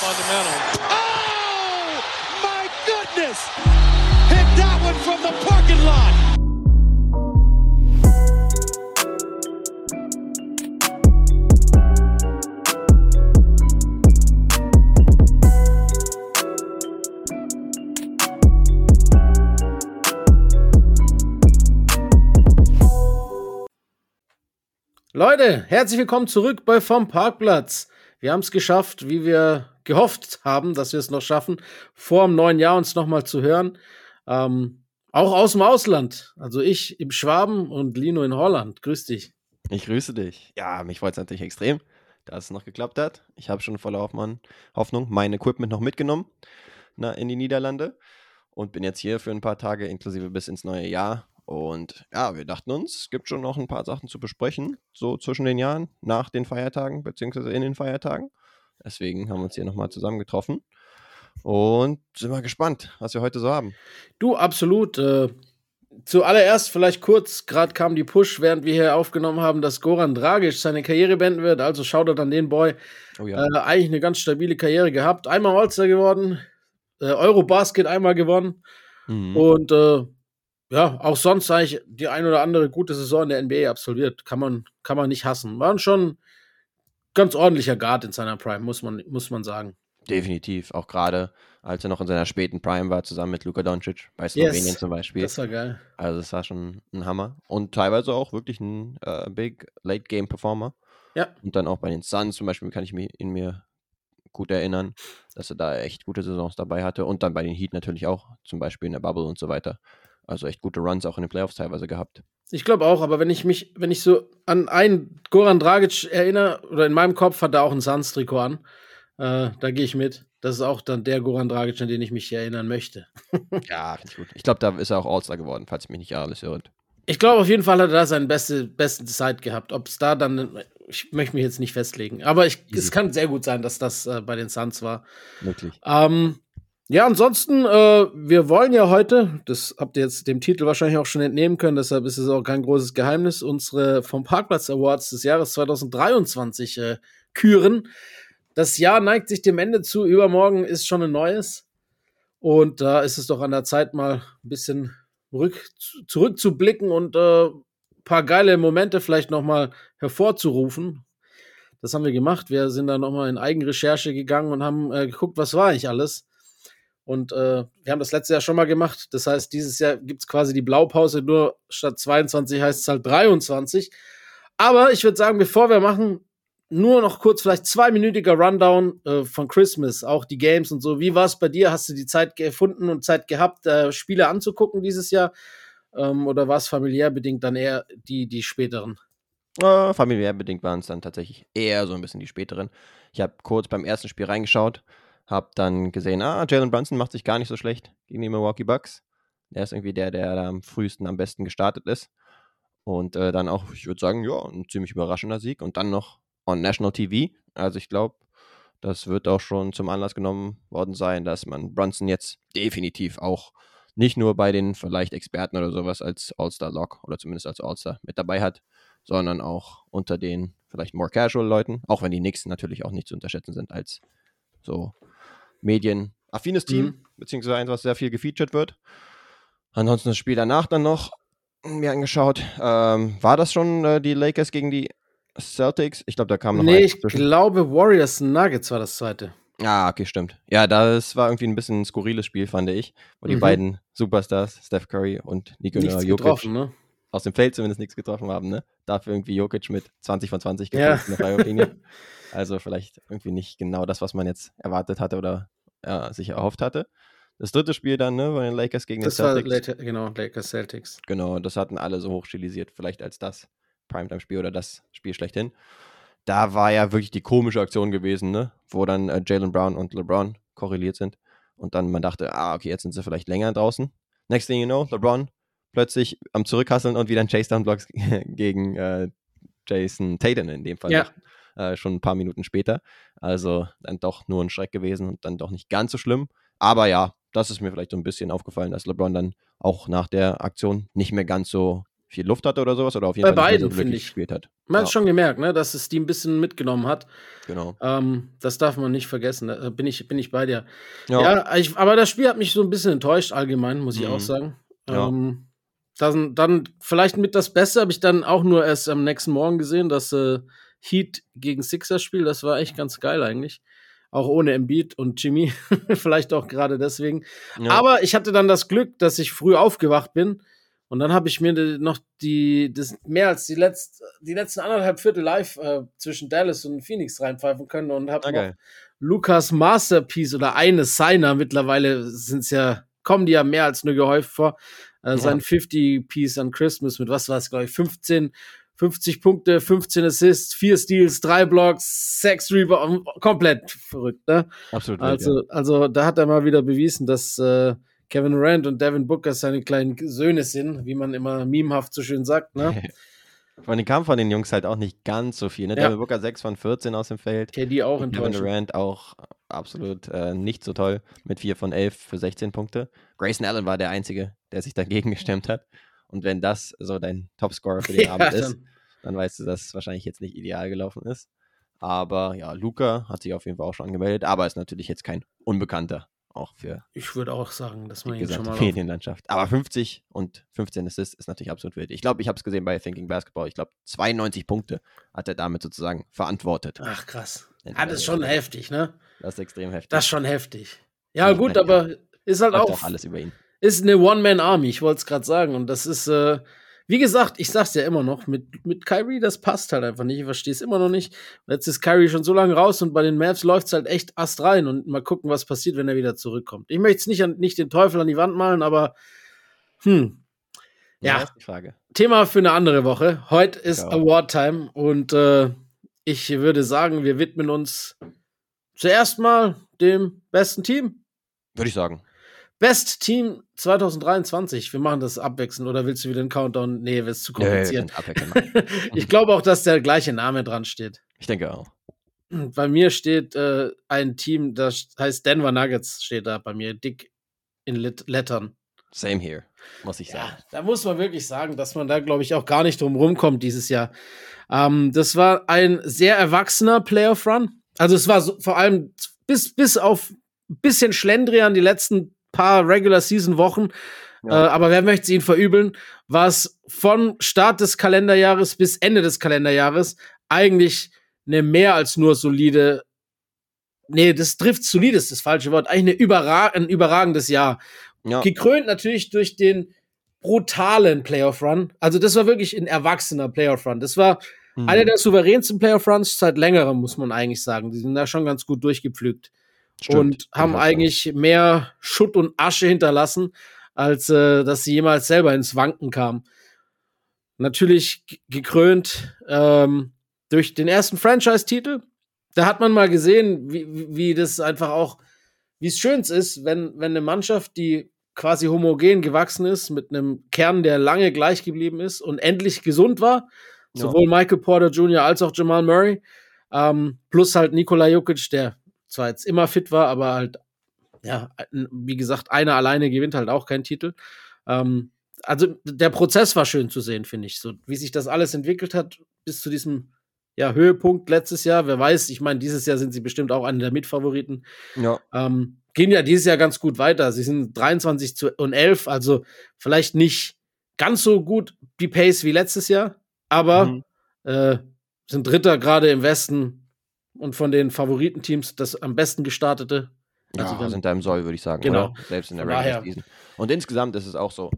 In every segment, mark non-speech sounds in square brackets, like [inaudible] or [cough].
fundamental. Oh, my goodness! Hit that one from the parking lot. Leute, herzlich willkommen zurück bei Vom Parkplatz. Wir haben es geschafft, wie wir gehofft haben, dass wir es noch schaffen, vor dem neuen Jahr uns nochmal zu hören. Ähm, auch aus dem Ausland. Also ich im Schwaben und Lino in Holland. Grüß dich. Ich grüße dich. Ja, mich freut es natürlich extrem, dass es noch geklappt hat. Ich habe schon voller Hoffnung mein Equipment noch mitgenommen na, in die Niederlande und bin jetzt hier für ein paar Tage inklusive bis ins neue Jahr und ja, wir dachten uns, es gibt schon noch ein paar Sachen zu besprechen, so zwischen den Jahren, nach den Feiertagen, beziehungsweise in den Feiertagen. Deswegen haben wir uns hier nochmal zusammengetroffen und sind mal gespannt, was wir heute so haben. Du, absolut. Äh, zuallererst vielleicht kurz, gerade kam die Push, während wir hier aufgenommen haben, dass Goran Dragic seine Karriere beenden wird. Also schaut er dann den Boy. Oh ja. äh, eigentlich eine ganz stabile Karriere gehabt. Einmal Holster geworden, äh, Eurobasket einmal gewonnen. Mhm. Und äh, ja, auch sonst eigentlich die ein oder andere gute Saison in der NBA absolviert. Kann man, kann man nicht hassen. War schon ganz ordentlicher Guard in seiner Prime, muss man, muss man sagen. Definitiv. Auch gerade, als er noch in seiner späten Prime war, zusammen mit Luka Doncic bei Slowenien yes, zum Beispiel. Das war geil. Also, das war schon ein Hammer. Und teilweise auch wirklich ein äh, Big Late-Game-Performer. Ja. Und dann auch bei den Suns zum Beispiel kann ich mich in mir gut erinnern, dass er da echt gute Saisons dabei hatte. Und dann bei den Heat natürlich auch, zum Beispiel in der Bubble und so weiter. Also echt gute Runs auch in den Playoffs teilweise gehabt. Ich glaube auch, aber wenn ich mich, wenn ich so an einen Goran Dragic erinnere, oder in meinem Kopf hat er auch ein Suns-Trikot an, äh, da gehe ich mit. Das ist auch dann der Goran Dragic, an den ich mich erinnern möchte. [laughs] ja, finde ich gut. Ich glaube, da ist er auch All-Star geworden, falls mich nicht alles irrt. Ich glaube, auf jeden Fall hat er da seine beste, beste Zeit gehabt. Ob es da dann, ich möchte mich jetzt nicht festlegen, aber ich, es kann sehr gut sein, dass das äh, bei den Suns war. Wirklich. Ähm, ja, ansonsten, äh, wir wollen ja heute, das habt ihr jetzt dem Titel wahrscheinlich auch schon entnehmen können, deshalb ist es auch kein großes Geheimnis, unsere vom Parkplatz Awards des Jahres 2023 äh, küren. Das Jahr neigt sich dem Ende zu, übermorgen ist schon ein neues. Und da ist es doch an der Zeit, mal ein bisschen rück, zurückzublicken und äh, paar geile Momente vielleicht nochmal hervorzurufen. Das haben wir gemacht. Wir sind da nochmal in Eigenrecherche gegangen und haben äh, geguckt, was war eigentlich alles. Und äh, wir haben das letzte Jahr schon mal gemacht. Das heißt, dieses Jahr gibt es quasi die Blaupause, nur statt 22 heißt es halt 23. Aber ich würde sagen, bevor wir machen, nur noch kurz vielleicht zweiminütiger Rundown äh, von Christmas, auch die Games und so. Wie war es bei dir? Hast du die Zeit gefunden und Zeit gehabt, äh, Spiele anzugucken dieses Jahr? Ähm, oder war es familiär bedingt dann eher die, die späteren? Äh, familiär bedingt waren es dann tatsächlich eher so ein bisschen die späteren. Ich habe kurz beim ersten Spiel reingeschaut, hab dann gesehen, ah, Jalen Brunson macht sich gar nicht so schlecht gegen die Milwaukee Bucks. Er ist irgendwie der, der am frühesten, am besten gestartet ist. Und äh, dann auch, ich würde sagen, ja, ein ziemlich überraschender Sieg. Und dann noch on National TV. Also ich glaube, das wird auch schon zum Anlass genommen worden sein, dass man Brunson jetzt definitiv auch nicht nur bei den vielleicht Experten oder sowas als All-Star-Lock oder zumindest als All-Star mit dabei hat, sondern auch unter den vielleicht more casual Leuten, auch wenn die Knicks natürlich auch nicht zu unterschätzen sind als so medienaffines Team, mhm. beziehungsweise eins, was sehr viel gefeatured wird. Ansonsten das Spiel danach dann noch mir angeschaut. Ähm, war das schon äh, die Lakers gegen die Celtics? Ich glaube, da kam noch Nee, ich glaube Warriors Nuggets war das zweite. Ah, okay, stimmt. Ja, das war irgendwie ein bisschen ein skurriles Spiel, fand ich, wo die mhm. beiden Superstars, Steph Curry und Nikola Jokic, getroffen, ne? Aus dem Feld zumindest nichts getroffen haben, ne? Dafür irgendwie Jokic mit 20 von 20 getroffen ja. in der Freiwurflinie. [laughs] Also vielleicht irgendwie nicht genau das, was man jetzt erwartet hatte oder ja, sich erhofft hatte. Das dritte Spiel dann, ne, bei den Lakers gegen das die Celtics. War later, genau, Lakers Celtics. Genau, das hatten alle so hochstilisiert, vielleicht als das Primetime-Spiel oder das Spiel schlechthin. Da war ja wirklich die komische Aktion gewesen, ne, wo dann äh, Jalen Brown und LeBron korreliert sind. Und dann man dachte, ah, okay, jetzt sind sie vielleicht länger draußen. Next thing you know, LeBron plötzlich am Zurückhasseln und wieder ein Chase-Down-Blocks [laughs] gegen äh, Jason Tatum in dem Fall. Ja. Äh, schon ein paar Minuten später. Also dann doch nur ein Schreck gewesen und dann doch nicht ganz so schlimm. Aber ja, das ist mir vielleicht so ein bisschen aufgefallen, dass LeBron dann auch nach der Aktion nicht mehr ganz so viel Luft hatte oder sowas oder auf jeden Bei Fall nicht mehr beiden, so finde glücklich ich. gespielt hat. Man hat Ja. schon gemerkt, ne, dass es die ein bisschen mitgenommen hat. Genau. Ähm, das darf man nicht vergessen. Da bin ich, bin ich bei dir. Ja. Ja, ich, aber das Spiel hat mich so ein bisschen enttäuscht, allgemein, muss ich Mhm. auch sagen. Ja. Dann, dann vielleicht mit das Beste habe ich dann auch nur erst am nächsten Morgen gesehen, das äh, Heat gegen Sixers Spiel. Das war echt ganz geil eigentlich. Auch ohne Embiid und Jimmy. [laughs] vielleicht auch gerade deswegen. Ja. Aber ich hatte dann das Glück, dass ich früh aufgewacht bin. Und dann habe ich mir noch die, das mehr als die, letzt, die letzten anderthalb Viertel live äh, zwischen Dallas und Phoenix reinpfeifen können und habe Ah, noch geil. Lukas Masterpiece oder eine seiner, mittlerweile sind's ja, kommen die ja mehr als nur gehäuft vor. Äh, Ja. Sein 50 Piece an Christmas mit was war es, glaube ich, 15, 50 Punkte, 15 Assists, 4 Steals, 3 Blocks, 6 Rebounds, komplett verrückt, ne? Absolut. Also, also da hat er mal wieder bewiesen, dass äh, Kevin Durant und Devin Booker seine kleinen Söhne sind, wie man immer memehaft so schön sagt, ne? [laughs] Von den kam von den Jungs halt auch nicht ganz so viel. Ne? Ja. Devin Booker 6 von 14 aus dem Feld. KD auch Kevin enttäuschend. Durant auch absolut äh, nicht so toll mit 4 von 11 für 16 Punkte. Grayson Allen war der Einzige, der sich dagegen [laughs] gestemmt hat. Und wenn das so dein Topscorer für den [laughs] Ja, Abend ist, dann- dann weißt du, dass es wahrscheinlich jetzt nicht ideal gelaufen ist. Aber ja, Luca hat sich auf jeden Fall auch schon angemeldet, aber ist natürlich jetzt kein Unbekannter, auch für Ich würde auch sagen, dass man die ihn schon mal. Medienlandschaft. Aber 50 und 15 Assists ist natürlich absolut wild. Ich glaube, ich habe es gesehen bei Thinking Basketball. Ich glaube, 92 Punkte hat er damit sozusagen verantwortet. Ach krass. Ja, das ist schon heftig, ne? Das ist extrem heftig. Das ist schon heftig. Ja, gut, aber ist halt auch, auch alles über ihn. ist eine One-Man-Army, ich wollte es gerade sagen. Und das ist, äh, wie gesagt, ich sag's ja immer noch, mit, mit Kyrie, das passt halt einfach nicht. Ich verstehe es immer noch nicht. Jetzt ist Kyrie schon so lange raus und bei den Mavs läuft's halt echt ast rein und mal gucken, was passiert, wenn er wieder zurückkommt. Ich möchte nicht, an- nicht den Teufel an die Wand malen, aber hm, Ja. Frage. Thema für eine andere Woche. Heute ist Ja. Award Time und äh, ich würde sagen, wir widmen uns zuerst mal dem besten Team. Würde ich sagen. Best Team 2023. Wir machen das abwechselnd oder willst du wieder einen Countdown? Nee, wird zu kompliziert. Machen. [laughs] ich glaube auch, dass der gleiche Name dran steht. ich denke auch. Bei mir steht äh, ein Team, das heißt Denver Nuggets, steht da bei mir dick in Lit Lettern. Same here, muss ich Ja, sagen. da muss man wirklich sagen, dass man da, glaube ich, auch gar nicht drum rumkommt dieses Jahr. Ähm, das war ein sehr erwachsener Playoff-Run. Also es war so, vor allem bis, bis auf ein bisschen Schlendrian die letzten paar Regular-Season-Wochen. Ja. Äh, aber wer möchte es ihnen verübeln? War es von Start des Kalenderjahres bis Ende des Kalenderjahres eigentlich eine mehr als nur solide Nee, das trifft solide ist das falsche Wort. Eigentlich eine überra ein überragendes Jahr. Ja, Gekrönt natürlich durch den brutalen Playoff-Run. Also, das war wirklich ein erwachsener Playoff-Run. Das war mhm. einer der souveränsten Playoff-Runs seit längerem, muss man eigentlich sagen. Die sind da schon ganz gut durchgepflügt Stimmt, und haben eigentlich mehr Schutt und Asche hinterlassen, als äh, dass sie jemals selber ins Wanken kamen. Natürlich gekrönt ähm, durch den ersten Franchise-Titel. Da hat man mal gesehen, wie, wie wie das einfach auch, wie es schön ist, wenn, wenn eine Mannschaft, die quasi homogen gewachsen ist, mit einem Kern, der lange gleich geblieben ist und endlich gesund war, Ja. sowohl Michael Porter Jr. als auch Jamal Murray, ähm, plus halt Nikola Jokic, der zwar jetzt immer fit war, aber halt, ja, wie gesagt, einer alleine gewinnt halt auch keinen Titel. Ähm, also der Prozess war schön zu sehen, finde ich. So wie sich das alles entwickelt hat bis zu diesem ja, Höhepunkt letztes Jahr. Wer weiß, ich meine, dieses Jahr sind sie bestimmt auch einer der Mitfavoriten. Ja, Ähm, gehen ja dieses Jahr ganz gut weiter. Sie sind 23 zu und 11, also vielleicht nicht ganz so gut die Pace wie letztes Jahr, aber Mhm. äh, sind Dritter gerade im Westen und von den Favoritenteams das am besten gestartete. Also ja sind da im Soll, würde ich sagen. Genau. Oder? Selbst in der Regular Season. Und insgesamt ist es auch so,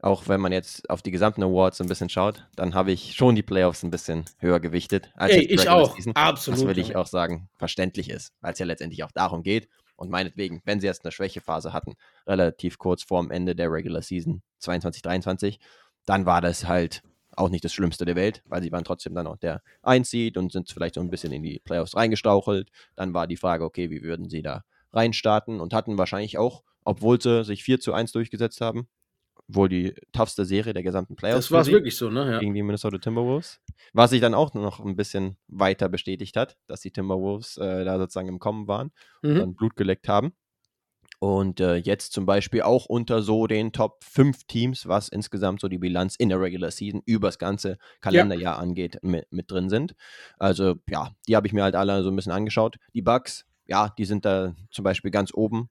auch wenn man jetzt auf die gesamten Awards ein bisschen schaut, dann habe ich schon die Playoffs ein bisschen höher gewichtet als Ey, ich auch. Season. Absolut. Was will ich auch sagen, verständlich ist, weil es ja letztendlich auch darum geht. Und meinetwegen, wenn sie erst eine Schwächephase hatten, relativ kurz vorm Ende der Regular Season 22, 23, dann war das halt auch nicht das Schlimmste der Welt, weil sie waren trotzdem dann auch der Einseed und sind vielleicht so ein bisschen in die Playoffs reingestauchelt. Dann war die Frage, okay, wie würden sie da reinstarten und hatten wahrscheinlich auch, obwohl sie sich 4 zu 1 durchgesetzt haben, wohl die toughste Serie der gesamten Playoffs. Das war es wirklich so, ne? Ja. gegen die Minnesota Timberwolves. Was sich dann auch noch ein bisschen weiter bestätigt hat, dass die Timberwolves äh, da sozusagen im Kommen waren und Mhm. dann Blut geleckt haben. Und äh, jetzt zum Beispiel auch unter so den Top 5 Teams, was insgesamt so die Bilanz in der Regular Season übers ganze Kalenderjahr ja. angeht, mit, mit, drin sind. Also ja, die habe ich mir halt alle so ein bisschen angeschaut. Die Bugs, ja, die sind da zum Beispiel ganz oben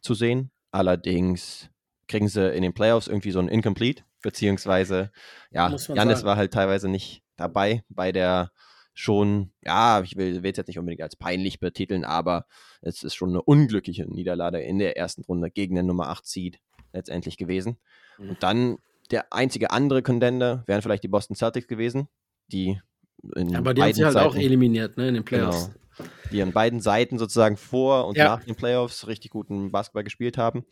zu sehen. Allerdings kriegen sie in den Playoffs irgendwie so ein Incomplete, beziehungsweise ja, Janis war halt teilweise nicht dabei bei der schon, ja, ich will es jetzt nicht unbedingt als peinlich betiteln, aber es ist schon eine unglückliche Niederlage in der ersten Runde gegen den Nummer 8 Seed letztendlich gewesen. Mhm. Und dann der einzige andere Contender wären vielleicht die Boston Celtics gewesen, die in ja, aber die haben sie halt Seiten, auch eliminiert, ne, in den Playoffs. Genau, die an beiden Seiten sozusagen vor und ja. nach den Playoffs richtig guten Basketball gespielt haben.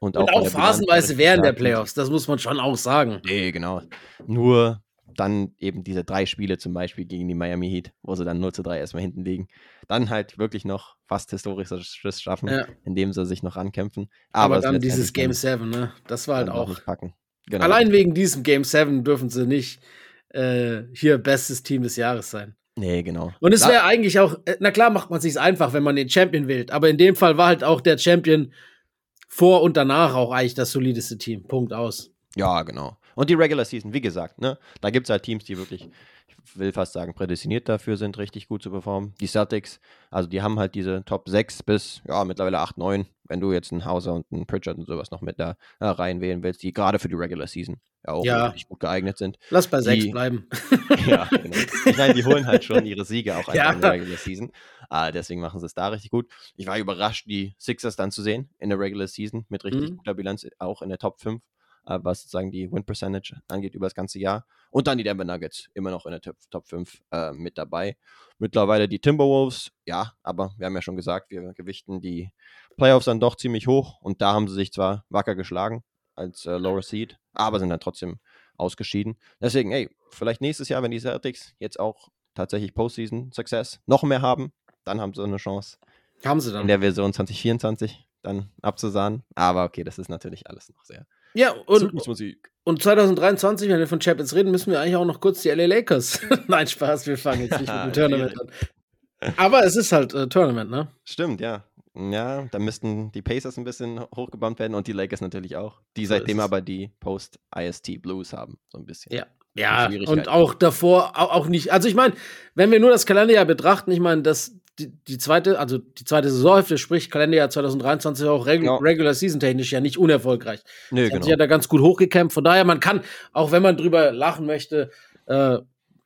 Und auch, und auch phasenweise während der Playoffs, das muss man schon auch sagen. Nee, genau. Nur dann eben diese drei Spiele zum Beispiel gegen die Miami Heat, wo sie dann 0 zu 3 erstmal hinten liegen. Dann halt wirklich noch fast historisches Schluss schaffen, ja. indem sie sich noch ankämpfen. Aber, Aber dann dieses Game 7, ne? Das war halt auch. Genau. Allein wegen diesem Game 7 dürfen sie nicht äh, hier bestes Team des Jahres sein. Nee, genau. Und es wäre eigentlich auch, äh, na klar macht man sich einfach, wenn man den Champion wählt, aber in dem Fall war halt auch der Champion vor und danach auch eigentlich das solideste Team. Punkt aus. Ja, genau. Und die Regular Season, wie gesagt, ne, da gibt es halt Teams, die wirklich, ich will fast sagen, prädestiniert dafür sind, richtig gut zu performen. Die Celtics, also die haben halt diese Top 6 bis, ja, mittlerweile 8, 9, wenn du jetzt einen Hauser und einen Pritchard und sowas noch mit da äh, reinwählen willst, die gerade für die Regular Season ja auch ja. richtig gut geeignet sind. Lass bei 6 bleiben. [laughs] ja, genau. Ich meine, die holen halt schon ihre Siege auch ja. in der Regular Season. Ah, deswegen machen sie es da richtig gut. Ich war überrascht, die Sixers dann zu sehen in der Regular Season mit richtig mhm. guter Bilanz, auch in der Top 5 äh, was sozusagen die Win Percentage angeht über das ganze Jahr. Und dann die Denver Nuggets immer noch in der Top, Top 5 äh, mit dabei. Mittlerweile die Timberwolves, ja, aber wir haben ja schon gesagt, wir gewichten die Playoffs dann doch ziemlich hoch und da haben sie sich zwar wacker geschlagen als äh, Lower Seed, aber sind dann trotzdem ausgeschieden. Deswegen, ey, vielleicht nächstes Jahr, wenn die Celtics jetzt auch tatsächlich Postseason Success noch mehr haben, dann haben sie eine Chance. Haben sie dann. In der Version 2024 dann abzusahnen. Aber okay, das ist natürlich alles noch sehr ja, und, und 2023, wenn wir von Champions reden, müssen wir eigentlich auch noch kurz die LA Lakers. [laughs] [laughs] Nein, Spaß, wir fangen jetzt nicht mit dem [laughs] Tournament an. Aber es ist halt äh, Tournament, ne? Stimmt, ja. Ja, da müssten die Pacers ein bisschen hochgebaut werden und die Lakers natürlich auch, die so seitdem aber die Post-IST Blues haben, so ein bisschen. Ja, ja, und auch davor auch nicht. Also ich meine, wenn wir nur das Kalenderjahr betrachten, ich meine, das die, die, zweite, also die zweite Saisonhälfte, sprich Kalenderjahr 2023 auch Regu ja. Regular Season technisch ja nicht unerfolgreich. Nee, genau. Hat sich ja da ganz gut hochgekämpft. Von daher, man kann, auch wenn man drüber lachen möchte, äh,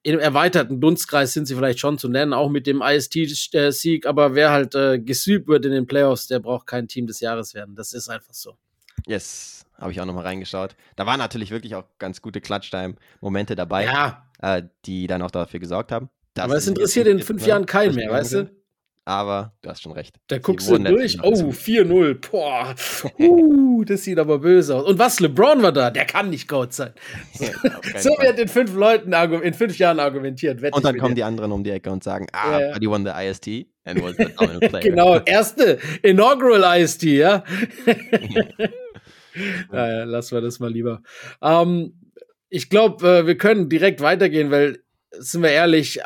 im erweiterten Dunstkreis sind sie vielleicht schon zu nennen, auch mit dem IST-Sieg, aber wer halt äh, gesübt wird in den Playoffs, der braucht kein Team des Jahres werden. Das ist einfach so. Yes, habe ich auch nochmal reingeschaut. Da waren natürlich wirklich auch ganz gute Clutch-Time-Momente dabei, ja. äh, die dann auch dafür gesorgt haben. Aber es interessiert in fünf Jahren keinen mehr, weißt du? Aber du hast schon recht. Da guckst du durch. Oh, 4-0. Boah. Uh, das sieht aber böse aus. Und was? LeBron war da. Der kann nicht Goat sein. [laughs] [laughs] so wird in fünf Leuten in fünf Jahren argumentiert. Und dann kommen die anderen um die Ecke und sagen, ah, ja. but he won the IST and was the [laughs] player. genau, erste Inaugural IST, ja. naja, lassen wir das mal lieber. Ähm, ich glaube, äh, wir können direkt weitergehen, weil sind wir ehrlich,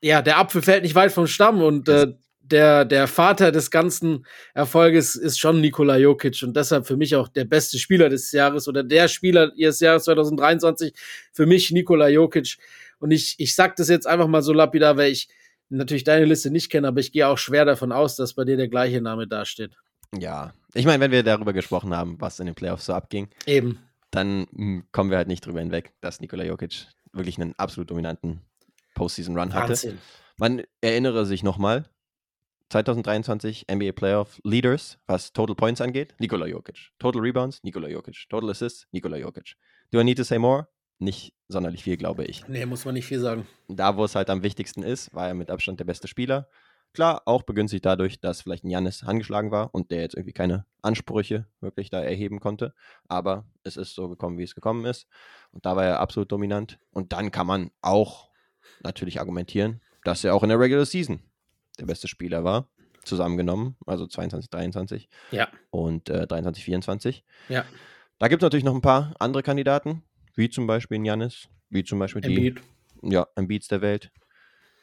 ja, der Apfel fällt nicht weit vom Stamm und äh, der, der Vater des ganzen Erfolges ist schon Nikola Jokic und deshalb für mich auch der beste Spieler des Jahres oder der Spieler des Jahres 2023 für mich Nikola Jokic. Und ich, ich sag das jetzt einfach mal so lapidar, weil ich natürlich deine Liste nicht kenne, aber ich gehe auch schwer davon aus, dass bei dir der gleiche Name dasteht. Ja, ich meine, wenn wir darüber gesprochen haben, was in den Playoffs so abging, eben, dann hm, kommen wir halt nicht drüber hinweg, dass Nikola Jokic wirklich einen absolut dominanten Postseason-Run hatte. Wahnsinn. Man erinnere sich nochmal, 2023 NBA Playoff Leaders, was Total Points angeht, Nikola Jokic. Total Rebounds, Nikola Jokic. Total Assists, Nikola Jokic. Do I need to say more? Nicht sonderlich viel, glaube ich. Nee, muss man nicht viel sagen. Da, wo es halt am wichtigsten ist, war er mit Abstand der beste Spieler. Klar, auch begünstigt dadurch, dass vielleicht ein Janis angeschlagen war und der jetzt irgendwie keine Ansprüche wirklich da erheben konnte. Aber es ist so gekommen, wie es gekommen ist. Und da war er absolut dominant. Und dann kann man auch natürlich argumentieren, dass er auch in der Regular Season der beste Spieler war, zusammengenommen. Also 22, 23 ja. und äh, 23, 24. Ja. Da gibt es natürlich noch ein paar andere Kandidaten, wie zum Beispiel Janis, wie zum Beispiel die Embiid. ja, Embiids der Welt.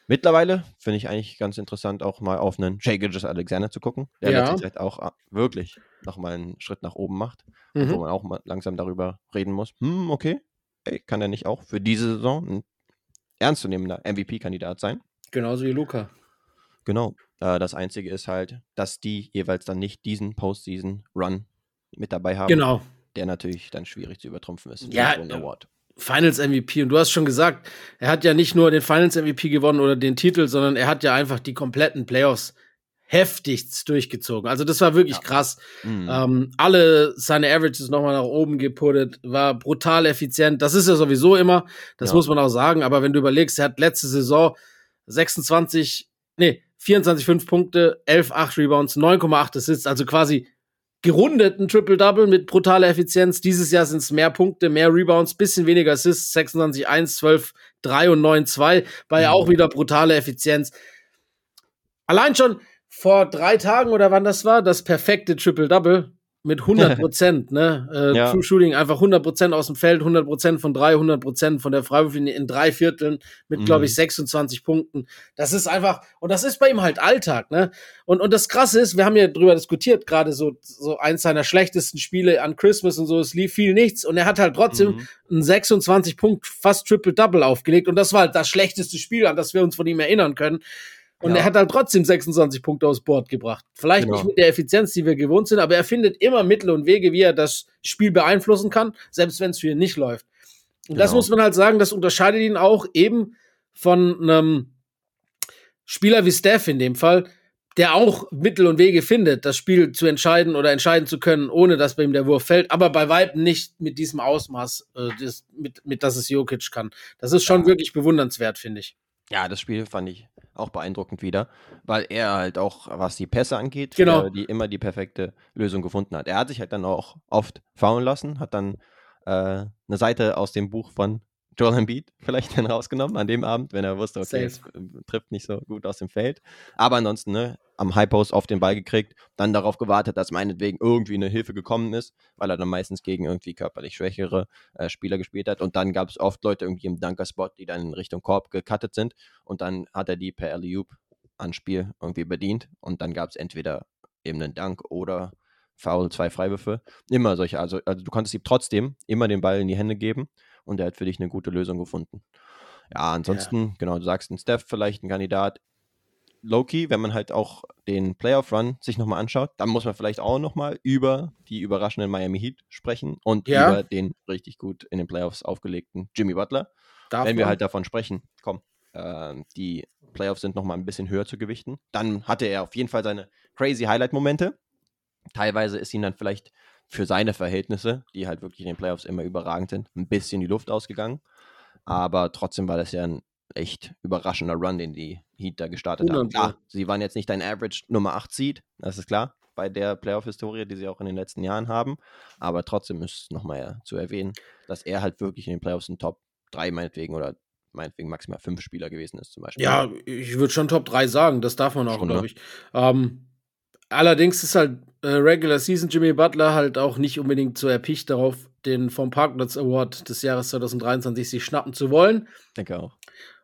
Mittlerweile finde ich eigentlich ganz interessant, auch mal auf einen Jay Gilgis Alexander zu gucken, der Ja. letzte Zeit auch ah, wirklich nochmal einen Schritt nach oben macht, wo Mhm. man auch mal langsam darüber reden muss. Hm, okay, ey, kann er nicht auch für diese Saison ein ernstzunehmender MVP-Kandidat sein? Genauso wie Luca. Genau. Äh, das Einzige ist halt, dass die jeweils dann nicht diesen Postseason-Run mit dabei haben, Genau. der natürlich dann schwierig zu übertrumpfen ist. Ja, Award. Finals MVP. Und du hast schon gesagt, er hat ja nicht nur den Finals MVP gewonnen oder den Titel, sondern er hat ja einfach die kompletten Playoffs heftigst durchgezogen. Also das war wirklich Ja. krass. Mhm. Ähm, alle seine Averages nochmal nach oben geputtet, war brutal effizient. Das ist ja sowieso immer, das Ja. muss man auch sagen. Aber wenn du überlegst, er hat letzte Saison 26, nee, 24, 5 Punkte, 11, 8 Rebounds, 9,8 Assists, also quasi gerundeten Triple-Double mit brutaler Effizienz. Dieses Jahr sind es mehr Punkte, mehr Rebounds, bisschen weniger Assists, 26, 1, 12, 3 und 9, 2. War ja Mhm. auch wieder brutale Effizienz. Allein schon vor drei Tagen oder wann das war, das perfekte Triple-Double mit [laughs] 100 Prozent, ne? Äh, Ja. True Shooting einfach 100 Prozent aus dem Feld, 100 Prozent von drei, 100 Prozent von der Freiwurflinie in drei Vierteln mit, glaube ich, Mhm. 26 Punkten. Das ist einfach, und das ist bei ihm halt Alltag, ne? Und, und das Krasse ist, wir haben ja drüber diskutiert, gerade so, so eins seiner schlechtesten Spiele an Christmas und so, es lief viel nichts und er hat halt trotzdem Mhm. ein 26 Punkt, fast Triple-Double aufgelegt und das war halt das schlechteste Spiel, an das wir uns von ihm erinnern können. Und Ja. er hat halt trotzdem 26 Punkte aufs Board gebracht. Vielleicht Genau. nicht mit der Effizienz, die wir gewohnt sind, aber er findet immer Mittel und Wege, wie er das Spiel beeinflussen kann, selbst wenn es für ihn nicht läuft. Und das Genau. muss man halt sagen, das unterscheidet ihn auch eben von einem Spieler wie Steph in dem Fall, der auch Mittel und Wege findet, das Spiel zu entscheiden oder entscheiden zu können, ohne dass bei ihm der Wurf fällt, aber bei Weitem nicht mit diesem Ausmaß, äh, das, mit, mit das es Jokic kann. Das ist schon Ja. wirklich bewundernswert, finde ich. Ja, das Spiel fand ich auch beeindruckend wieder, weil er halt auch, was die Pässe angeht, Genau. die immer die perfekte Lösung gefunden hat. Er hat sich halt dann auch oft faulen lassen, hat dann äh, eine Seite aus dem Buch von Joel Embiid vielleicht dann rausgenommen an dem Abend, wenn er wusste, okay, es Safe. äh, trifft nicht so gut aus dem Feld. Aber ansonsten, ne, am High Post auf den Ball gekriegt, dann darauf gewartet, dass meinetwegen irgendwie eine Hilfe gekommen ist, weil er dann meistens gegen irgendwie körperlich schwächere äh, Spieler gespielt hat. Und dann gab es oft Leute irgendwie im Dunker-Spot, die dann in Richtung Korb gecuttet sind. Und dann hat er die per Alley-Oop Anspiel irgendwie bedient. Und dann gab es entweder eben einen Dunk oder Foul, zwei Freiwürfe. Immer solche. Also, also du konntest ihm trotzdem immer den Ball in die Hände geben und er hat für dich eine gute Lösung gefunden. Ja, ansonsten, genau, du sagst ein Steph vielleicht ein Kandidat. Loki, wenn man halt auch den Playoff-Run sich nochmal anschaut, dann muss man vielleicht auch nochmal über die überraschenden Miami Heat sprechen und Ja. über den richtig gut in den Playoffs aufgelegten Jimmy Butler. Darf wenn wir man? halt davon sprechen, komm, ähm, die Playoffs sind nochmal ein bisschen höher zu gewichten, dann hatte er auf jeden Fall seine crazy Highlight-Momente. Teilweise ist ihm dann vielleicht für seine Verhältnisse, die halt wirklich in den Playoffs immer überragend sind, ein bisschen die Luft ausgegangen. Aber trotzdem war das ja ein echt überraschender Run, den die Heat da gestartet haben. 100 Klar, sie waren jetzt nicht dein Average Nummer 8 Seed, das ist klar, bei der Playoff-Historie, die sie auch in den letzten Jahren haben. Aber trotzdem ist es nochmal zu erwähnen, dass er halt wirklich in den Playoffs ein Top 3 meinetwegen oder meinetwegen maximal 5 Spieler gewesen ist zum Beispiel. Ja, ich würde schon Top 3 sagen, das darf man auch, ne? glaube ich. Ähm, allerdings ist halt äh, Regular Season Jimmy Butler halt auch nicht unbedingt so erpicht darauf, den vom Parkplatz Award des Jahres 2023 sich schnappen zu wollen. denke auch.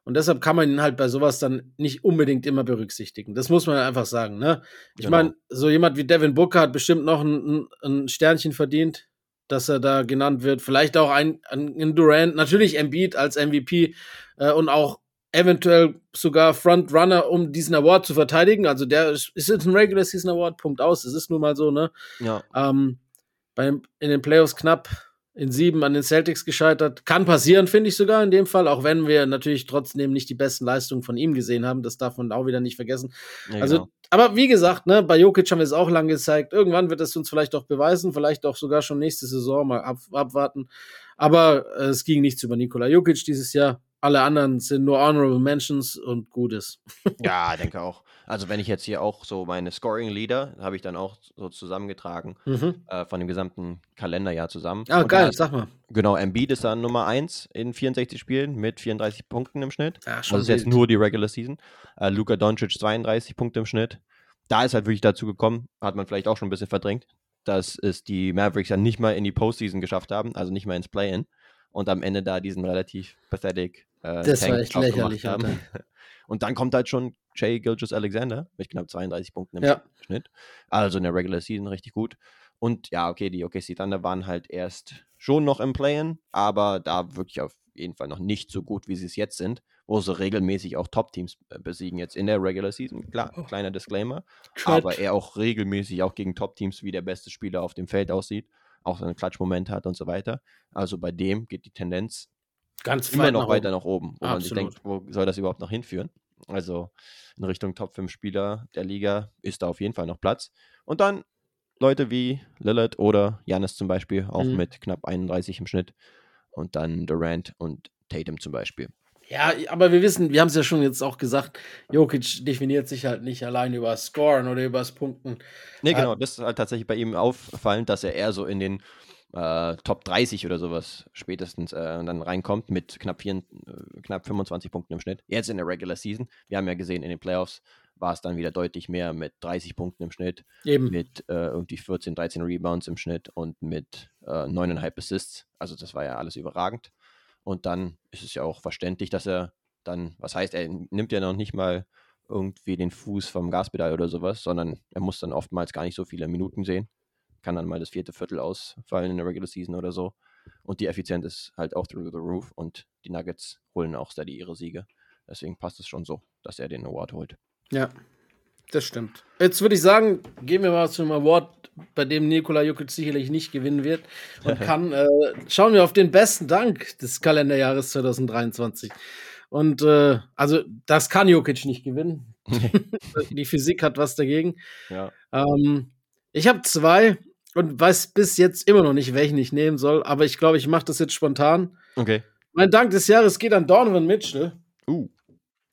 Und deshalb kann man ihn halt bei sowas dann nicht unbedingt immer berücksichtigen. Das muss man einfach sagen, ne? Ich Genau. meine, so jemand wie Devin Booker hat bestimmt noch ein, ein, Sternchen verdient, dass er da genannt wird. Vielleicht auch ein, ein, ein Durant, natürlich Embiid als MVP äh, und auch eventuell sogar Frontrunner, um diesen Award zu verteidigen. Also der ist, ist jetzt ein Regular Season Award, Punkt aus. Es ist nun mal so, ne? Ja, Ähm, beim, in den Playoffs knapp in sieben an den Celtics gescheitert. Kann passieren, finde ich sogar in dem Fall, auch wenn wir natürlich trotzdem nicht die besten Leistungen von ihm gesehen haben. Das darf man auch wieder nicht vergessen. ja Also, genau. aber wie gesagt, ne, bei Jokic haben wir es auch lange gezeigt. Irgendwann wird es uns vielleicht auch beweisen, vielleicht auch sogar schon nächste Saison mal ab, abwarten. Aber äh, es ging nichts über Nikola Jokic dieses Jahr. Alle anderen sind nur Honorable Mentions und Gutes. [laughs] Ja, denke auch. Also wenn ich jetzt hier auch so meine Scoring Leader, habe ich dann auch so zusammengetragen Mhm. äh, von dem gesamten Kalenderjahr zusammen. Ah, Und geil, ist- sag mal. Genau, Embiid ist dann Nummer 1 in 64 Spielen mit 34 Punkten im Schnitt. Ja, Das ist jetzt wild. nur die Regular Season. Äh, Luka Doncic 32 Punkte im Schnitt. Da ist halt wirklich dazu gekommen, hat man vielleicht auch schon ein bisschen verdrängt, dass es die Mavericks ja nicht mal in die Postseason geschafft haben, also nicht mal ins Play-In. Und am Ende da diesen relativ pathetic äh, Das war Tank echt drauf lächerlich. [laughs] Und dann kommt halt schon Jay Gilgis Alexander mit knapp 32 Punkten im Ja. Schnitt. Also in der Regular Season richtig gut. Und ja, okay, die OKC Thunder waren halt erst schon noch im Play-In, aber da wirklich auf jeden Fall noch nicht so gut, wie sie es jetzt sind, wo sie regelmäßig auch Top-Teams äh, besiegen. Jetzt in der Regular Season, klar, Oh. kleiner Disclaimer, Trent. aber er auch regelmäßig auch gegen Top-Teams wie der beste Spieler auf dem Feld aussieht, auch seinen Klatschmoment hat und so weiter. Also bei dem geht die Tendenz Ganz immer noch nach weiter oben. nach oben, wo man sich Absolut. denkt, wo soll das überhaupt noch hinführen? Also in Richtung Top 5 Spieler der Liga ist da auf jeden Fall noch Platz. Und dann Leute wie Lillard oder Janis zum Beispiel, auch Mhm. mit knapp 31 im Schnitt. Und dann Durant und Tatum zum Beispiel. Ja, aber wir wissen, wir haben es ja schon jetzt auch gesagt, Jokic definiert sich halt nicht allein über Scoren oder über das Punkten. Nee, Ah. genau, das ist halt tatsächlich bei ihm auffallend, dass er eher so in den äh, Top 30 oder sowas spätestens äh, dann reinkommt mit knapp, vier, äh, knapp 25 Punkten im Schnitt. Jetzt in der Regular Season. Wir haben ja gesehen, in den Playoffs war es dann wieder deutlich mehr mit 30 Punkten im Schnitt, Eben. mit äh, irgendwie 14, 13 Rebounds im Schnitt und mit äh, 9,5 Assists. Also das war ja alles überragend. Und dann ist es ja auch verständlich, dass er dann, was heißt, er nimmt ja noch nicht mal irgendwie den Fuß vom Gaspedal oder sowas, sondern er muss dann oftmals gar nicht so viele Minuten sehen. Kann dann mal das vierte Viertel ausfallen in der Regular Season oder so. Und die Effizienz ist halt auch through the roof und die Nuggets holen auch steady ihre Siege. Deswegen passt es schon so, dass er den Award holt. Ja, das stimmt. Jetzt würde ich sagen, gehen wir mal zu einem Award, bei dem Nikola Jokic sicherlich nicht gewinnen wird und [laughs] kann. Äh, schauen wir auf den besten Dank des Kalenderjahres 2023. Und äh, also, das kann Jokic nicht gewinnen. [laughs] Die Physik hat was dagegen. ja. Ähm, ich habe zwei und weiß bis jetzt immer noch nicht, welchen ich nehmen soll, aber ich glaube, ich mache das jetzt spontan. Okay. Mein Dank des Jahres geht an Donovan Mitchell Uh.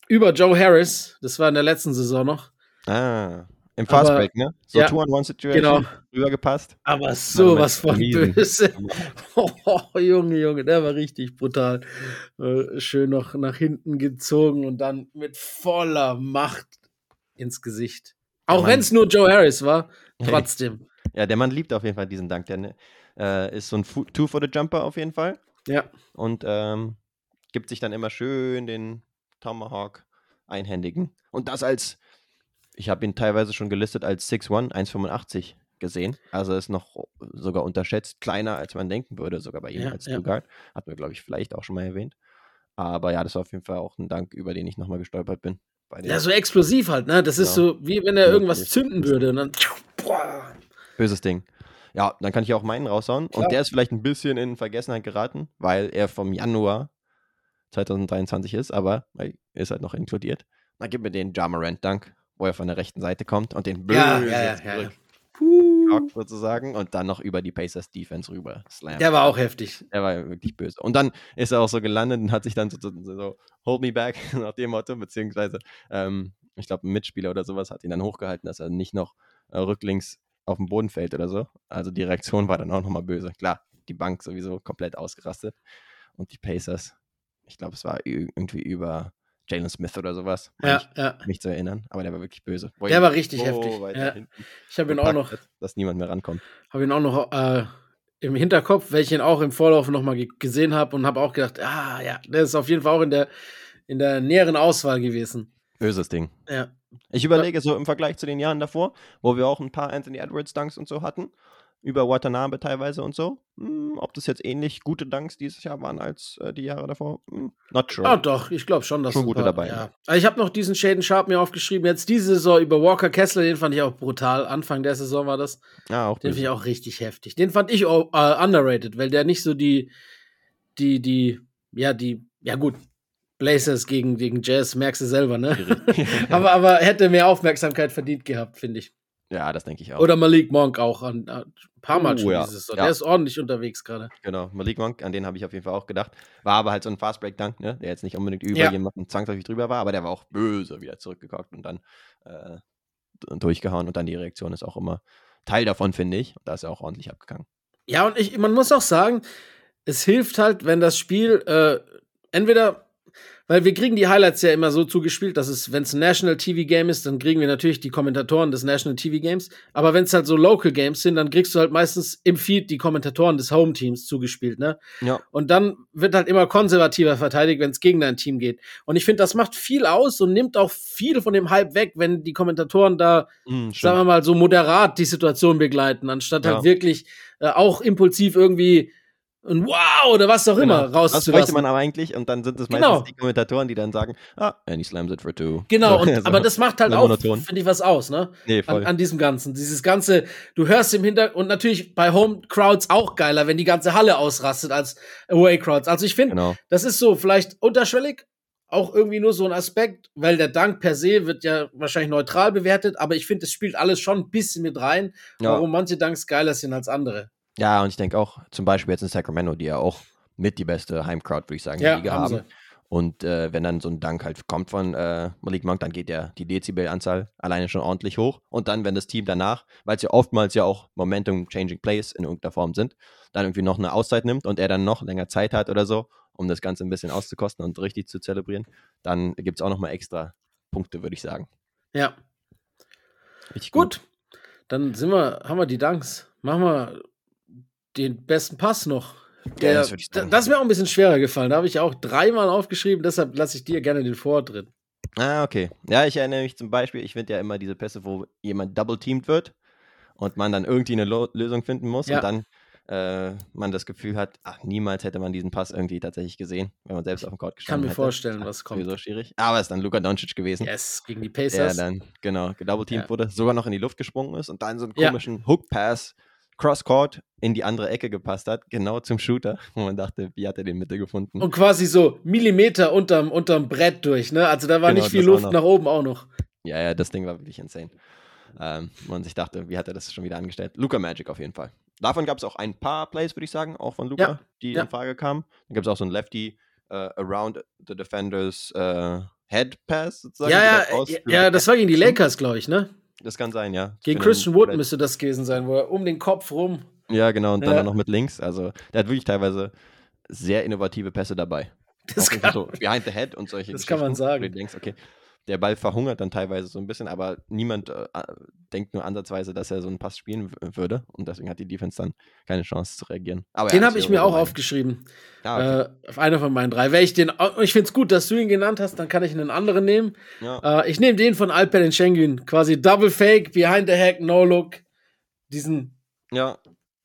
über Joe Harris. Das war in der letzten Saison noch. Ah. Im Fastbreak, ne? So ja, Two-on-One-Situation. genau. Rübergepasst. Aber sowas von Riesen. böse. [laughs] Oh, Junge, Junge, der war richtig brutal. Äh, schön noch nach hinten gezogen und dann mit voller Macht ins Gesicht. Auch wenn es nur Joe Harris war, trotzdem. Ja, der Mann liebt auf jeden Fall diesen Dank. Der ne, äh, ist so ein Fu- Two-Footed-Jumper auf jeden Fall. Ja, Und ähm, gibt sich dann immer schön den Tomahawk einhändigen. Und das als, ich habe ihn teilweise schon gelistet als 6'1, 1,85 gesehen. Also ist noch sogar unterschätzt, kleiner als man denken würde, sogar bei ihm Ja, als ja. Two Guard. Hat mir, glaube ich, vielleicht auch schon mal erwähnt. Aber ja, das war auf jeden Fall auch ein Dank, über den ich nochmal gestolpert bin. Ja, so explosiv halt, ne? Das ist Ja. so, wie wenn er Ja, irgendwas zünden würde und dann. Boah. Böses Ding. Ja, dann kann ich auch meinen raushauen. Klar. Und der ist vielleicht ein bisschen in Vergessenheit geraten, weil er vom Januar 2023 ist, aber er ist halt noch inkludiert. Dann gib mir den Jamarant Dank, wo er von der rechten Seite kommt und den Ja, böse ja, ja, ja, ja. sozusagen und dann noch über die Pacers Defense rüber slammt. Der war auch heftig. Er war wirklich böse. Und dann ist er auch so gelandet und hat sich dann so, so, so hold me back [laughs] nach dem Motto, beziehungsweise ähm, ich glaube, ein Mitspieler oder sowas hat ihn dann hochgehalten, dass er nicht noch äh, rücklings auf den Boden fällt oder so. Also die Reaktion war dann auch nochmal böse. Klar, die Bank sowieso komplett ausgerastet. Und die Pacers, ich glaube, es war irgendwie über Jalen Smith oder sowas. Ja, Mich, ja. mich zu erinnern, aber der war wirklich böse. Wo Der war richtig so heftig. Ja. Ich habe ihn auch noch, dass niemand mehr rankommt. habe ihn auch noch äh, im Hinterkopf, weil ich ihn auch im Vorlauf noch mal ge gesehen habe und habe auch gedacht, ah ja, der ist auf jeden Fall auch in der in der näheren Auswahl gewesen. Böses Ding. Ja, Ich überlege so im Vergleich zu den Jahren davor, wo wir auch ein paar Anthony Edwards Dunks und so hatten, über Watanabe teilweise und so, hm, ob das jetzt ähnlich gute Dunks dieses Jahr waren als äh, die Jahre davor, hm, not sure. Ah, doch, ich glaube schon, dass Schon gute paar- dabei, Ja. ne? Also Ich habe noch diesen Shaden Sharp mir aufgeschrieben. Jetzt diese Saison über Walker Kessler, den fand ich auch brutal. Anfang der Saison war das. ja, auch Den finde ich auch richtig heftig. Den fand ich auch, äh, underrated, weil der nicht so die, die, die, ja, die, ja gut, Blazers gegen, gegen Jazz, merkst du selber, ne? [laughs] aber, aber hätte mehr Aufmerksamkeit verdient gehabt, finde ich. ja, das denke ich auch. Oder Malik Monk auch an, ein paar Mal Oh, schon ja. diese Saison. Ja. Der ist ordentlich unterwegs gerade. Genau, Malik Monk, an den habe ich auf jeden Fall auch gedacht. War aber halt so ein Fast-Break-Dunk, ne? der jetzt nicht unbedingt über Ja. jemanden zwangsläufig drüber war, aber der war auch böse wieder zurückgeguckt und dann äh, durchgehauen und dann die Reaktion ist auch immer Teil davon, finde ich. Und da ist er auch ordentlich abgegangen. Ja, und ich, man muss auch sagen, es hilft halt, wenn das Spiel äh, entweder weil wir kriegen die Highlights ja immer so zugespielt, dass es, wenn es ein National TV Game ist, dann kriegen wir natürlich die Kommentatoren des National TV Games. Aber wenn es halt so Local Games sind, dann kriegst du halt meistens im Feed die Kommentatoren des Home Teams zugespielt, ne? Ja. Und dann wird halt immer konservativer verteidigt, wenn es gegen dein Team geht. Und ich finde, das macht viel aus und nimmt auch viel von dem Hype weg, wenn die Kommentatoren da, Mhm, sagen wir mal, so moderat die Situation begleiten, anstatt Ja. halt wirklich äh, auch impulsiv irgendwie ein Wow oder was auch immer Genau. Das bräuchte rauszulassen. man aber eigentlich und dann sind es meistens Genau. die Kommentatoren, die dann sagen, ah, and he slams it for two. Genau, So, und, [laughs] so. aber das macht halt auch, finde ich, was aus, ne? Nee, An, voll. an diesem Ganzen. Dieses ganze, du hörst im Hintergrund und natürlich bei Home Crowds auch geiler, wenn die ganze Halle ausrastet als Away Crowds. Also ich finde, genau. das ist so vielleicht unterschwellig, auch irgendwie nur so ein Aspekt, weil der Dank per se wird ja wahrscheinlich neutral bewertet, aber ich finde, es spielt alles schon ein bisschen mit rein, Ja. warum manche Danks geiler sind als andere. Ja, und ich denke auch, zum Beispiel jetzt in Sacramento, die ja auch mit die beste Heimcrowd, würde ich sagen, der Liga haben. sie. Und äh, wenn dann so ein Dank halt kommt von äh, Malik Monk, dann geht ja die Dezibelanzahl alleine schon ordentlich hoch. Und dann, wenn das Team danach, weil es ja oftmals ja auch Momentum-Changing Plays in irgendeiner Form sind, dann irgendwie noch eine Auszeit nimmt und er dann noch länger Zeit hat oder so, um das Ganze ein bisschen auszukosten und richtig zu zelebrieren, dann gibt es auch nochmal extra Punkte, würde ich sagen. Ja, Richtig gut. Dann sind wir, haben wir die Danks. Machen wir den besten Pass noch. Der, das ich sagen. das ist mir auch ein bisschen schwerer gefallen. Da habe ich auch dreimal aufgeschrieben, deshalb lasse ich dir gerne den Vortritt. Ah, okay. Ja, ich erinnere mich zum Beispiel, ich finde ja immer diese Pässe, wo jemand double-teamed wird und man dann irgendwie eine Lo Lösung finden muss Ja. und dann äh, man das Gefühl hat, ach, niemals hätte man diesen Pass irgendwie tatsächlich gesehen, wenn man selbst auf dem Court Kann gestanden mir hätte. vorstellen, was kommt. Sowieso schwierig. Aber es ist dann Luka Doncic gewesen, Yes, gegen die der Pacers. dann, genau, gedouble-teamed Ja. wurde, sogar noch in die Luft gesprungen ist und dann so einen Ja. komischen Hook-Pass Cross-Court in die andere Ecke gepasst hat, genau zum Shooter, [laughs] wo man dachte, wie hat er den Mitte gefunden? Und quasi so Millimeter unterm, unterm Brett durch, ne? Also da war Genau, nicht viel Luft nach oben auch noch. Ja, ja, das Ding war wirklich insane. Ähm, man sich dachte, wie hat er das schon wieder angestellt? Luca Magic auf jeden Fall. Davon gab es auch ein paar Plays, würde ich sagen, auch von Luca, Ja, die ja. in Frage kamen. Dann gab es auch so ein Lefty äh, around the defenders äh, Head Pass sozusagen. Ja, ja, ja, das war gegen die Lakers, glaube ich, ne? Das kann sein, ja. Gegen Christian Wood müsste das gewesen sein, wo er um den Kopf rum. Ja, genau, und dann Ja. auch noch mit links. Also, der hat wirklich teilweise sehr innovative Pässe dabei. Das auch kann, so behind the head und solche Das kann man sagen. Du denkst, okay, der Ball verhungert dann teilweise so ein bisschen, aber niemand äh, denkt nur ansatzweise, dass er so einen Pass spielen würde und deswegen hat die Defense dann keine Chance zu reagieren. Aber den habe ich mir auch mein- aufgeschrieben. Ja, okay. Äh, auf einer von meinen drei. Wäre ich den, ich finde es gut, dass du ihn genannt hast, dann kann ich einen anderen nehmen. ja. Äh, ich nehme den von Alperen Schengen. Quasi Double Fake, Behind the Hack, No Look. Diesen. ja,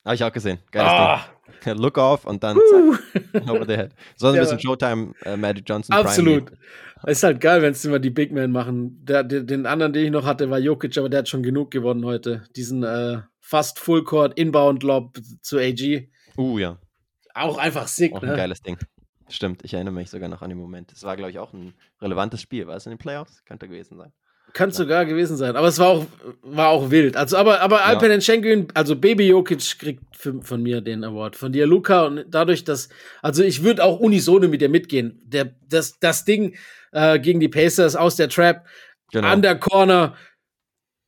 habe ich auch gesehen. Geiles Ah, Ding. Look off und dann zack, [laughs] over the head. So ein Ja, bisschen Showtime äh, Magic Johnson. absolut. Ist halt geil, wenn es immer die Big Men machen. Der, der, den anderen, den ich noch hatte, war Jokic, aber der hat schon genug gewonnen heute. Diesen äh, fast Full Court Inbound Lob zu AG. uh, ja, Auch einfach sick, auch ein ne? geiles Ding. Stimmt, ich erinnere mich sogar noch an den Moment. Es war, glaube ich, auch ein relevantes Spiel. War es in den Playoffs? Könnte gewesen sein. Kann sogar gewesen sein. Aber es war auch, war auch wild. Also, aber, aber Alperen Schengen, also Baby Jokic kriegt von mir den Award. Von dir, Luca. Und dadurch, dass, also ich würde auch unisono mit dir mitgehen. Der, das, das Ding äh, gegen die Pacers aus der Trap, Genau. an der Corner,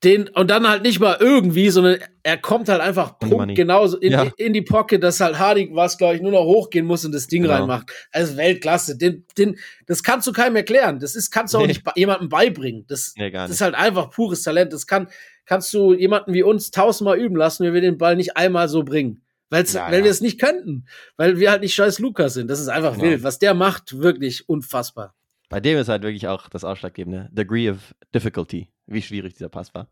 den, und dann halt nicht mal irgendwie, sondern er kommt halt einfach Punkt genauso in, Ja. in die Pocket, dass halt Hardy was, glaube ich, nur noch hochgehen muss und das Ding Genau. reinmacht. Also Weltklasse. Den, den, das kannst du keinem erklären. Das ist, kannst du auch Nee. nicht bei- jemandem beibringen. Das, Nee, das nicht. ist halt einfach pures Talent. Das kann, kannst du jemanden wie uns tausendmal üben lassen, wenn wir den Ball nicht einmal so bringen. Weil's, Ja, weil ja. wir es nicht könnten. Weil wir halt nicht scheiß Lukas sind. Das ist einfach Genau. wild. Was der macht, wirklich unfassbar. Bei dem ist halt wirklich auch das Ausschlaggebende. Degree of Difficulty. Wie schwierig dieser Pass war.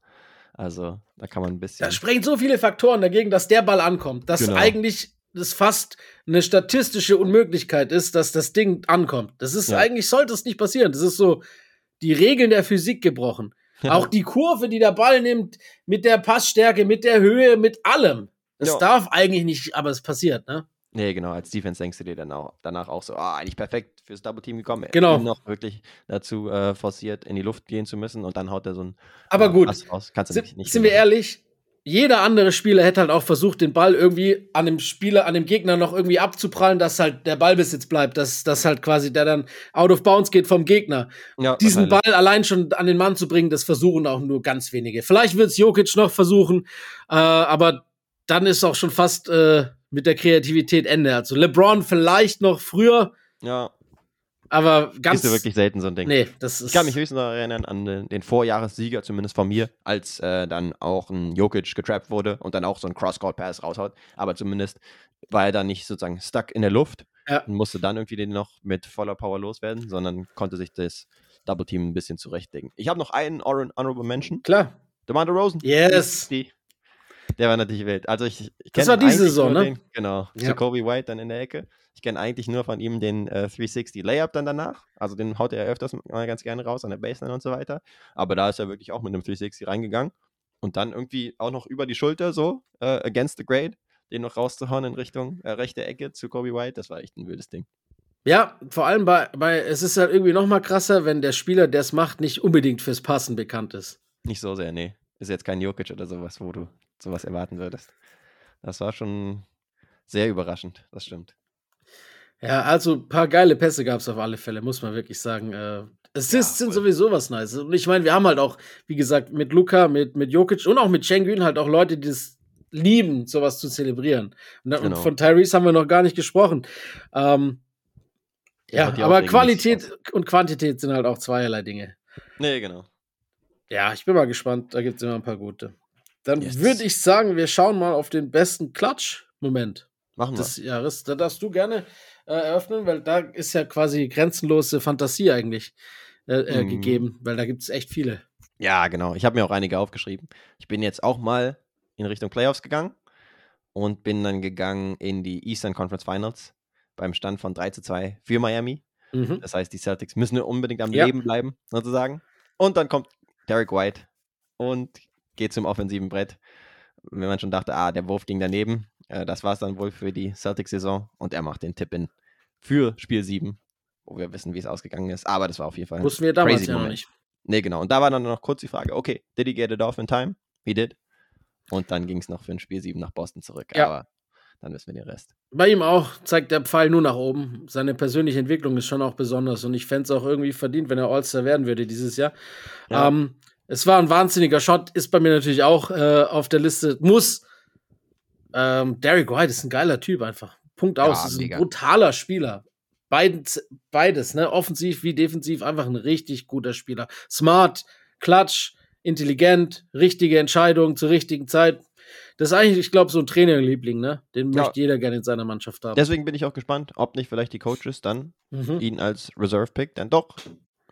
Also, da kann man ein bisschen. Da sprechen so viele Faktoren dagegen, dass der Ball ankommt, dass Genau. eigentlich das fast eine statistische Unmöglichkeit ist, dass das Ding ankommt. Das ist Ja. eigentlich sollte es nicht passieren. Das ist so die Regeln der Physik gebrochen. Auch die Kurve, die der Ball nimmt, mit der Passstärke, mit der Höhe, mit allem. Das Ja. darf eigentlich nicht, aber es passiert, ne? Nee, genau, als Defense denkst du dir dann auch, danach auch so, ah, eigentlich perfekt fürs Double Team gekommen. Genau. Ihn noch wirklich dazu äh, forciert, in die Luft gehen zu müssen und dann haut er so ein Aber äh, gut, raus. Kannst du sind, nicht, nicht sind wir ehrlich, jeder andere Spieler hätte halt auch versucht, den Ball irgendwie an dem Spieler, an dem Gegner noch irgendwie abzuprallen, dass halt der Ballbesitz bleibt, dass, dass halt quasi der dann out of bounds geht vom Gegner. Ja, Diesen Ball allein schon an den Mann zu bringen, das versuchen auch nur ganz wenige. Vielleicht wird es Jokic noch versuchen, äh, aber dann ist auch schon fast äh, mit der Kreativität Ende. Also LeBron vielleicht noch früher, Ja, Aber ganz. Ist ja wirklich selten so ein Ding. Nee, das ist. Ich kann mich höchstens noch erinnern an den, den Vorjahressieger, zumindest von mir, als äh, dann auch ein Jokic getrappt wurde und dann auch so ein Cross-Court-Pass raushaut. Aber zumindest war er dann nicht sozusagen stuck in der Luft Ja. und musste dann irgendwie den noch mit voller Power loswerden, sondern konnte sich das Double Team ein bisschen zurechtlegen. Ich habe noch einen Honor- Honorable Mention. Klar. DeMar Rosen. Yes. Die, der war natürlich wild. Also ich, ich Das war diese Saison, ne? Den, genau. Ja. Jacoby White dann in der Ecke. Ich kenne eigentlich nur von ihm den äh, 360 Layup dann danach. Also den haut er öfters mal ganz gerne raus an der Baseline und so weiter. Aber da ist er wirklich auch mit einem 360 reingegangen. Und dann irgendwie auch noch über die Schulter so, äh, against the grade, den noch rauszuhauen in Richtung äh, rechte Ecke zu Kobe White. Das war echt ein wildes Ding. Ja, vor allem bei, bei es ist halt irgendwie noch mal krasser, wenn der Spieler, der es macht, nicht unbedingt fürs Passen bekannt ist. Nicht so sehr, nee. Ist jetzt kein Jokic oder sowas, wo du sowas erwarten würdest. Das war schon sehr überraschend, das stimmt. Ja, also ein paar geile Pässe gab es auf alle Fälle, muss man wirklich sagen. Äh, Assists Ja, sind sowieso was Nice. Und ich meine, wir haben halt auch, wie gesagt, mit Luca, mit, mit Jokic und auch mit Schengen halt auch Leute, die es lieben, sowas zu zelebrieren. Und, Genau. von Tyrese haben wir noch gar nicht gesprochen. Ähm, ja, ja aber Qualität und Quantität sind halt auch zweierlei Dinge. Nee, genau. Ja, ich bin mal gespannt. Da gibt es immer ein paar gute. Dann Yes. würde ich sagen, wir schauen mal auf den besten Klatsch-Moment Machen wir. des Jahres. Da darfst du gerne äh, eröffnen, weil da ist ja quasi grenzenlose Fantasie eigentlich äh, äh, Mhm. gegeben, weil da gibt es echt viele. Ja, genau. Ich habe mir auch einige aufgeschrieben. Ich bin jetzt auch mal in Richtung Playoffs gegangen und bin dann gegangen in die Eastern Conference Finals beim Stand von 3 zu 2 für Miami. Mhm. Das heißt, die Celtics müssen unbedingt am Ja. Leben bleiben, sozusagen. Und dann kommt Derek White und geht zum offensiven Brett. Wenn man schon dachte, ah, der Wurf ging daneben, äh, das war es dann wohl für die Celtics-Saison und er macht den Tipp-In für Spiel 7, wo wir wissen, wie es ausgegangen ist. Aber das war auf jeden Fall Wussten wir damals ja noch nicht. Nee, genau. Und da war dann noch kurz die Frage, okay, did he get it off in time? He did. Und dann ging es noch für ein Spiel 7 nach Boston zurück. Ja. Aber dann wissen wir den Rest. Bei ihm auch zeigt der Pfeil nur nach oben. Seine persönliche Entwicklung ist schon auch besonders und ich fände es auch irgendwie verdient, wenn er All-Star werden würde dieses Jahr. Ja. Ähm, es war ein wahnsinniger Shot, ist bei mir natürlich auch äh, auf der Liste. Muss. Ähm, Derek White ist ein geiler Typ einfach. Punkt aus. Ja, ist ein brutaler Spieler. Beides, beides, ne? Offensiv wie defensiv, einfach ein richtig guter Spieler. Smart, klatsch, intelligent, richtige Entscheidung zur richtigen Zeit. Das ist eigentlich, ich glaube, so ein Trainerliebling, ne? Den Ja. möchte jeder gerne in seiner Mannschaft haben. Deswegen bin ich auch gespannt, ob nicht vielleicht die Coaches dann Mhm. ihn als Reserve-Pick dann doch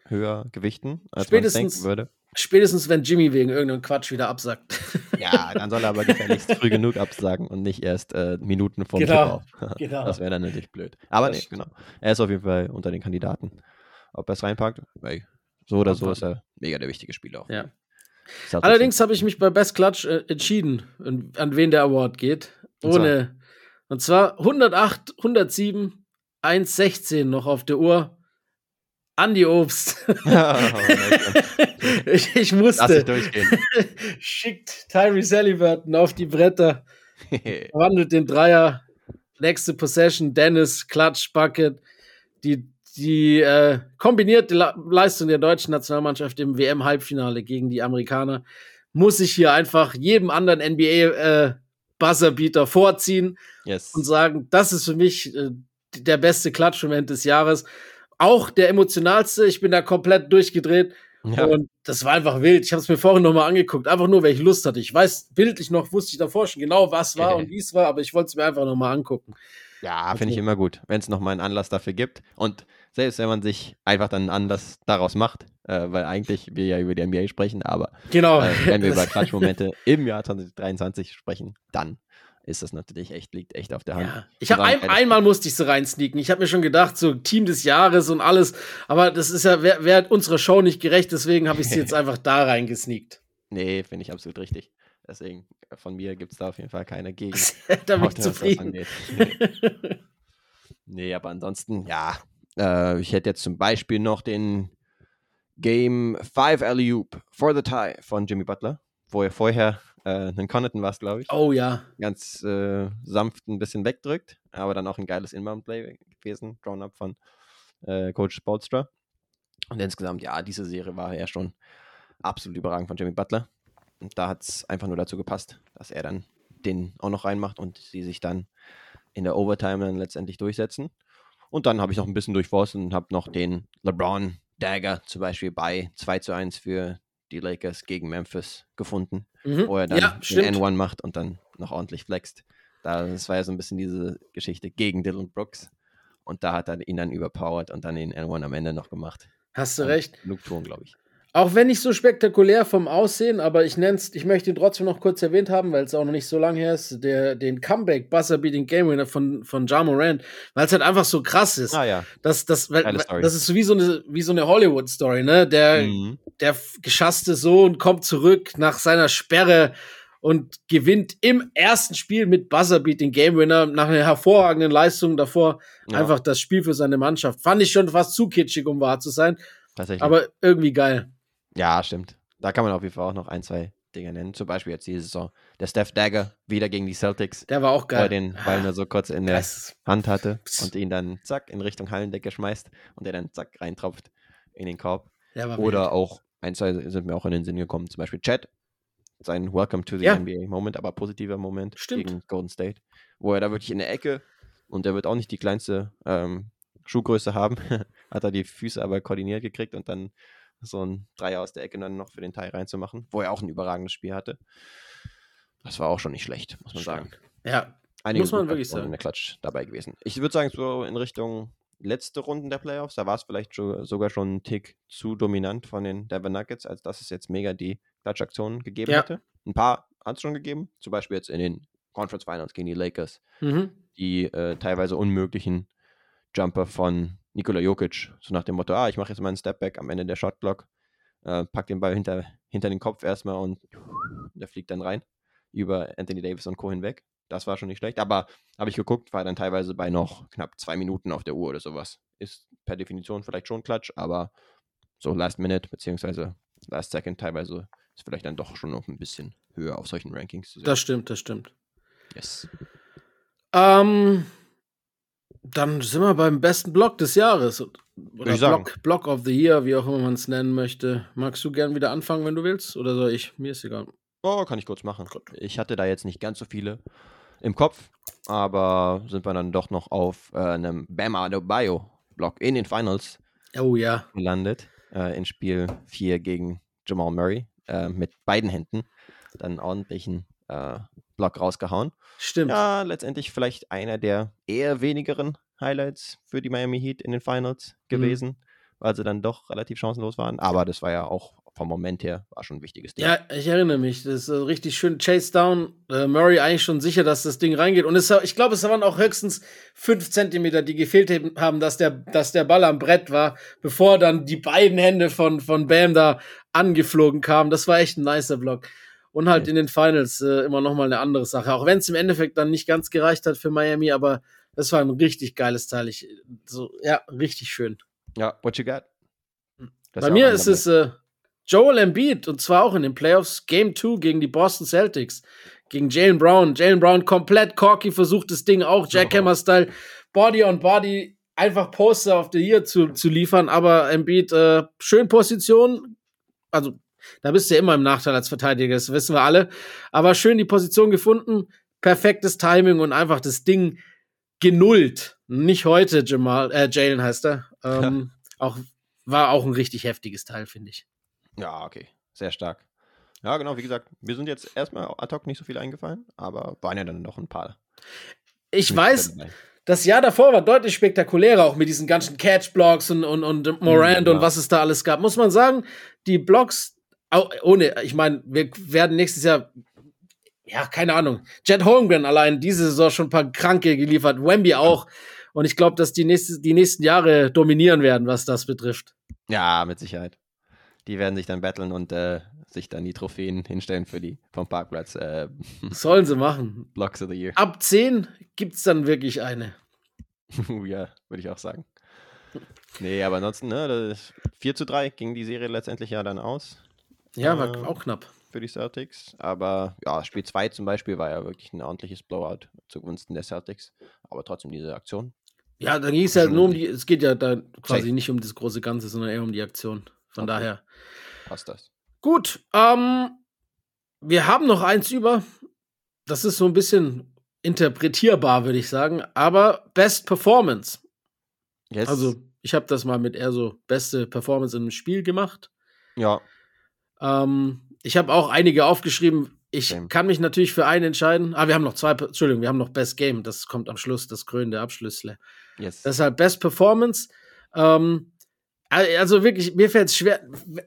höher gewichten, als man denken würde. Spätestens, wenn Jimmy wegen irgendeinem Quatsch wieder absackt. Ja, dann soll er aber gefälligst früh genug absagen und nicht erst äh, Minuten vor dem Genau, Tip-Off. [laughs] genau. Das wäre dann natürlich blöd. Aber Das nee, genau. Er ist auf jeden Fall unter den Kandidaten. Ob er es reinpackt? Ey, so oder so ist er mega der wichtige Spieler. auch. Ja. Celtics Allerdings habe ich mich bei Best Clutch äh, entschieden, an, wen der Award geht. Und zwar? Ohne. Und zwar 108, 107, 116 noch auf der Uhr. Andi Obst. [laughs] Oh, ich, ich musste. durchgehen. [laughs] Schickt Tyrese Halliburton auf die Bretter. [laughs] verwandelt den Dreier. Nächste Possession, Dennis, Klatsch, Bucket. Die, die äh, kombinierte Leistung der deutschen Nationalmannschaft im WM-Halbfinale gegen die Amerikaner muss ich hier einfach jedem anderen NBA-Buzzerbeater vorziehen yes. und sagen, das ist für mich äh, der beste Klatschmoment des Jahres. Auch der emotionalste. Ich bin da komplett durchgedreht. Ja. Und das war einfach wild. Ich habe es mir vorhin nochmal angeguckt, einfach nur, weil ich Lust hatte. Ich weiß bildlich noch, wusste ich davor schon genau, was war und wie es war, aber ich wollte es mir einfach nochmal angucken. Ja, finde ich immer gut, wenn es nochmal einen Anlass dafür gibt. Und selbst wenn man sich einfach dann einen Anlass daraus macht, äh, weil eigentlich wir ja über die NBA sprechen, aber Genau. äh, wenn wir [laughs] über Klatschmomente im Jahr 2023 sprechen, dann ist das natürlich echt, liegt echt auf der Hand. Ja. Ich habe ein einmal musste ich so reinsneaken. Ich habe mir schon gedacht, so Team des Jahres und alles, aber das ist ja wäre wär unserer Show nicht gerecht, deswegen habe ich sie jetzt [laughs] einfach da reingesneakt. Nee, finde ich absolut richtig. Deswegen, äh, von mir gibt es da auf jeden Fall keine Gegen. [laughs] da bin ich zufrieden. [laughs] Nee, aber ansonsten, ja. Äh, ich hätte jetzt zum Beispiel noch den Game 5 Alley-Oop for the Tie von Jimmy Butler, wo er vorher äh, einen Connaughton war, glaube ich, oh ja. ganz äh, sanft ein bisschen wegdrückt, aber dann auch ein geiles Inbound-Play gewesen, drawn up von äh, Coach Spolstra. Und insgesamt, ja, diese Serie war ja schon absolut überragend von Jimmy Butler. Und da hat es einfach nur dazu gepasst, dass er dann den auch noch reinmacht und sie sich dann in der Overtime dann letztendlich durchsetzen. Und dann habe ich noch ein bisschen durchforstet und habe noch den LeBron Dagger zum Beispiel bei 2 zu 1 für die Lakers gegen Memphis gefunden, Mhm. wo er dann Ja, den stimmt. N1 macht und dann noch ordentlich flext. Da, das war ja so ein bisschen diese Geschichte gegen Dylan Brooks. Und da hat er ihn dann überpowered und dann den N1 am Ende noch gemacht. Hast du Und recht. Thorn, glaube ich. Auch wenn nicht so spektakulär vom Aussehen, aber ich nenn's, ich möchte ihn trotzdem noch kurz erwähnt haben, weil es auch noch nicht so lange her ist, der, den Comeback Buzzer Beating Game Winner von, von Ja Morant, weil es halt einfach so krass ist. Ah ja. Das, das, weil, das ist so wie so eine, wie so eine Hollywood-Story, ne? Der, Mhm. der geschasste Sohn kommt zurück nach seiner Sperre und gewinnt im ersten Spiel mit Buzzerbeat den Game Winner nach einer hervorragenden Leistung davor. Ja, Einfach das Spiel für seine Mannschaft. Fand ich schon fast zu kitschig, um wahr zu sein, tatsächlich. aber irgendwie geil. Ja, stimmt. Da kann man auf jeden Fall auch noch ein, zwei Dinge nennen. Zum Beispiel jetzt diese Saison. Der Steph Dagger wieder gegen die Celtics, Der war auch geil. er den Ball nur so kurz in der Das- Hand hatte und ihn dann zack in Richtung Hallendecke schmeißt und der dann zack reintropft in den Korb. der war Oder wild. auch, ein, zwei sind mir auch in den Sinn gekommen, zum Beispiel Chad, sein Welcome to the Ja. NBA Moment, aber positiver Moment Stimmt. gegen Golden State, wo er da wirklich in der Ecke und er wird auch nicht die kleinste ähm, Schuhgröße haben, [laughs] hat er die Füße aber koordiniert gekriegt und dann so ein Dreier aus der Ecke dann noch für den Teil reinzumachen, wo er auch ein überragendes Spiel hatte. Das war auch schon nicht schlecht, muss man sagen. Ja, Einige Muss man wirklich sagen. in der Klatsch dabei gewesen. Ich würde sagen, so in Richtung letzte Runden der Playoffs, da war es vielleicht schon, sogar schon ein Tick zu dominant von den Denver Nuggets, als dass es jetzt mega die Klatschaktionen gegeben Ja. hätte. Ein paar hat es schon gegeben, zum Beispiel jetzt in den Conference Finals gegen die Lakers, mhm. die äh, teilweise unmöglichen Jumper von Nikola Jokic, so nach dem Motto, ah, ich mache jetzt mal einen Stepback am Ende der Shotblock, äh, pack den Ball hinter, hinter den Kopf erstmal und der fliegt dann rein über Anthony Davis und Co. hinweg. Das war schon nicht schlecht, aber habe ich geguckt, war dann teilweise bei noch knapp zwei Minuten auf der Uhr oder sowas. Ist per Definition vielleicht schon Klatsch, aber so Last Minute beziehungsweise Last Second teilweise ist vielleicht dann doch schon noch ein bisschen höher auf solchen Rankings zu sehen. Das stimmt, das stimmt. yes. Ähm, dann sind wir beim besten Block des Jahres. Oder. Block, Block of the Year, wie auch immer man es nennen möchte. Magst du gern wieder anfangen, wenn du willst? Oder soll ich? Mir ist egal. Oh, kann ich kurz machen. Gut. Ich hatte da jetzt nicht ganz so viele im Kopf, aber sind wir dann doch noch auf äh, einem Bam Adebayo Block in den Finals Oh ja. gelandet, äh, in Spiel 4 gegen Jamal Murray äh, mit beiden Händen dann ordentlichen äh, Block rausgehauen. Stimmt. Ja, letztendlich vielleicht einer der eher wenigeren Highlights für die Miami Heat in den Finals Mhm. gewesen, weil sie dann doch relativ chancenlos waren. Aber das war ja auch vom Moment her war schon ein wichtiges Ding. Ja, ich erinnere mich. Das ist äh, richtig schön. Chase down. Äh, Murray eigentlich schon sicher, dass das Ding reingeht. Und es, ich glaube, es waren auch höchstens fünf Zentimeter, die gefehlt haben, dass der, dass der Ball am Brett war, bevor dann die beiden Hände von, von Bam da angeflogen kamen. Das war echt ein nicer Block. Und halt in den Finals äh, immer noch mal eine andere Sache. Auch wenn es im Endeffekt dann nicht ganz gereicht hat für Miami, aber das war ein richtig geiles Teil. Ich, so, ja, richtig schön. Ja, what you got? Das Bei auch mir ist es äh, Joel Embiid und zwar auch in den Playoffs Game 2 gegen die Boston Celtics. Gegen Jalen Brown. Jalen Brown komplett corky versucht das Ding auch Jackhammer-Style, Body on Body, einfach Poster of the Year zu, zu liefern. Aber Embiid, äh, schön Position. Also, da bist du ja immer im Nachteil als Verteidiger, das wissen wir alle. Aber schön die Position gefunden, perfektes Timing und einfach das Ding genullt. Nicht heute, Jamal, äh, Jalen heißt er. Ähm, auch, war auch ein richtig heftiges Teil, finde ich. Ja, okay. Sehr stark. Ja, genau, wie gesagt, wir sind jetzt erstmal ad hoc nicht so viel eingefallen, aber waren ja dann noch ein paar. Ich weiß, das Jahr davor war deutlich spektakulärer, auch mit diesen ganzen Catch-Blocks und, und, und Morant ja. und was es da alles gab. Muss man sagen, die Blocks, au- ohne, ich meine, wir werden nächstes Jahr, ja, keine Ahnung, Jet Holmgren allein diese Saison schon ein paar Kranke geliefert, Wemby auch. Und ich glaube, dass die, nächste, die nächsten Jahre dominieren werden, was das betrifft. Ja, mit Sicherheit. Die werden sich dann battlen und äh, sich dann die Trophäen hinstellen für die vom Parkplatz äh, [laughs] Sollen sie machen. Blocks of the Year. Ab 10 gibt's dann wirklich eine. [laughs] ja, würde ich auch sagen. Nee, aber ansonsten, ne, das 4 zu 3 ging die Serie letztendlich ja dann aus Ja, war Ähm, auch knapp. für die Celtics. Aber ja, Spiel 2 zum Beispiel war ja wirklich ein ordentliches Blowout zugunsten der Celtics. Aber trotzdem diese Aktion. Ja, da ging es schon nur um die, es geht ja da quasi Safe. nicht um das große Ganze, sondern eher um die Aktion. Von Okay. daher. Passt das. Gut, ähm, wir haben noch eins über. Das ist so ein bisschen interpretierbar, würde ich sagen. Aber Best Performance. Yes. Also, ich habe das mal mit eher so beste Performance im Spiel gemacht. ja, Ähm, ich habe auch einige aufgeschrieben. Ich Same. kann mich natürlich für einen entscheiden. Ah, wir haben noch zwei, Entschuldigung, wir haben noch Best Game. Das kommt am Schluss, das krönende Abschlüssle. yes. Deshalb Best Performance. Ähm, al- also wirklich, mir fällt es schwer.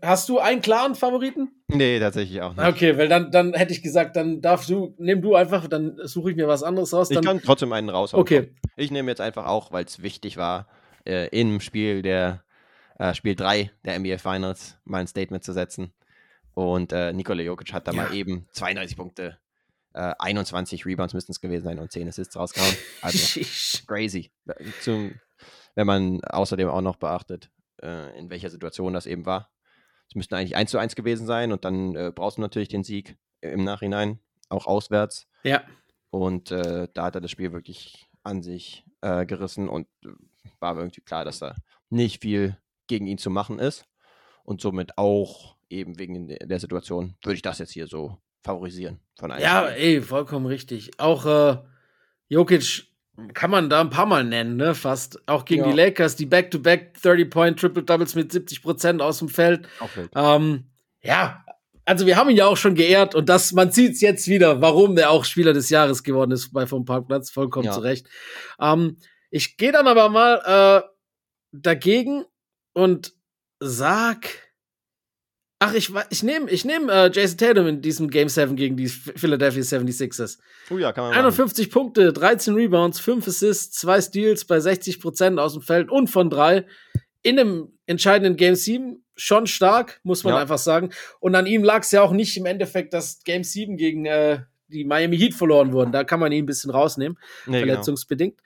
Hast du einen klaren Favoriten? nee, tatsächlich auch nicht. Okay, weil dann, dann hätte ich gesagt, dann darfst du, nimm du einfach, dann suche ich mir was anderes raus. Ich kann trotzdem einen raushauen. okay, Ich nehme jetzt einfach auch, weil es wichtig war, äh, im Spiel der äh, Spiel 3 der NBA Finals mal ein Statement zu setzen. Und äh, Nikola Jokic hat da Ja. mal eben 32 Punkte, äh, 21 Rebounds müssten es gewesen sein und 10 Assists rausgehauen. Also [laughs] crazy. Zum, wenn man außerdem auch noch beachtet, äh, in welcher Situation das eben war. Es müssten eigentlich 1 zu 1 gewesen sein und dann äh, brauchst du natürlich den Sieg im Nachhinein, auch auswärts. ja. Und äh, da hat er das Spiel wirklich an sich äh, gerissen und äh, war irgendwie klar, dass da nicht viel gegen ihn zu machen ist. Und somit auch eben wegen der Situation würde ich das jetzt hier so favorisieren von. Ja, Spielen. ey, vollkommen richtig. Auch äh, Jokic kann man da ein paar Mal nennen, ne? Fast. Auch gegen Ja. die Lakers, die Back-to-Back 30-Point Triple-Doubles mit 70% aus dem Feld. Wild. Ähm, ja, also wir haben ihn ja auch schon geehrt und das, man sieht es jetzt wieder, warum er auch Spieler des Jahres geworden ist bei vom Parkplatz, vollkommen Ja. zu Recht. Ähm, ich gehe dann aber mal äh, dagegen und sag. Ach, ich, ich nehme ich nehm, äh, Jason Tatum in diesem Game 7 gegen die Philadelphia 76ers. Oh ja, kann man machen. 51 Punkte, 13 Rebounds, 5 Assists, 2 Steals bei 60% aus dem Feld und von 3. In einem entscheidenden Game 7 schon stark, muss man Ja. einfach sagen. Und an ihm lag es ja auch nicht im Endeffekt, dass Game 7 gegen äh, die Miami Heat verloren wurden. Da kann man ihn ein bisschen rausnehmen, Nee, genau. verletzungsbedingt.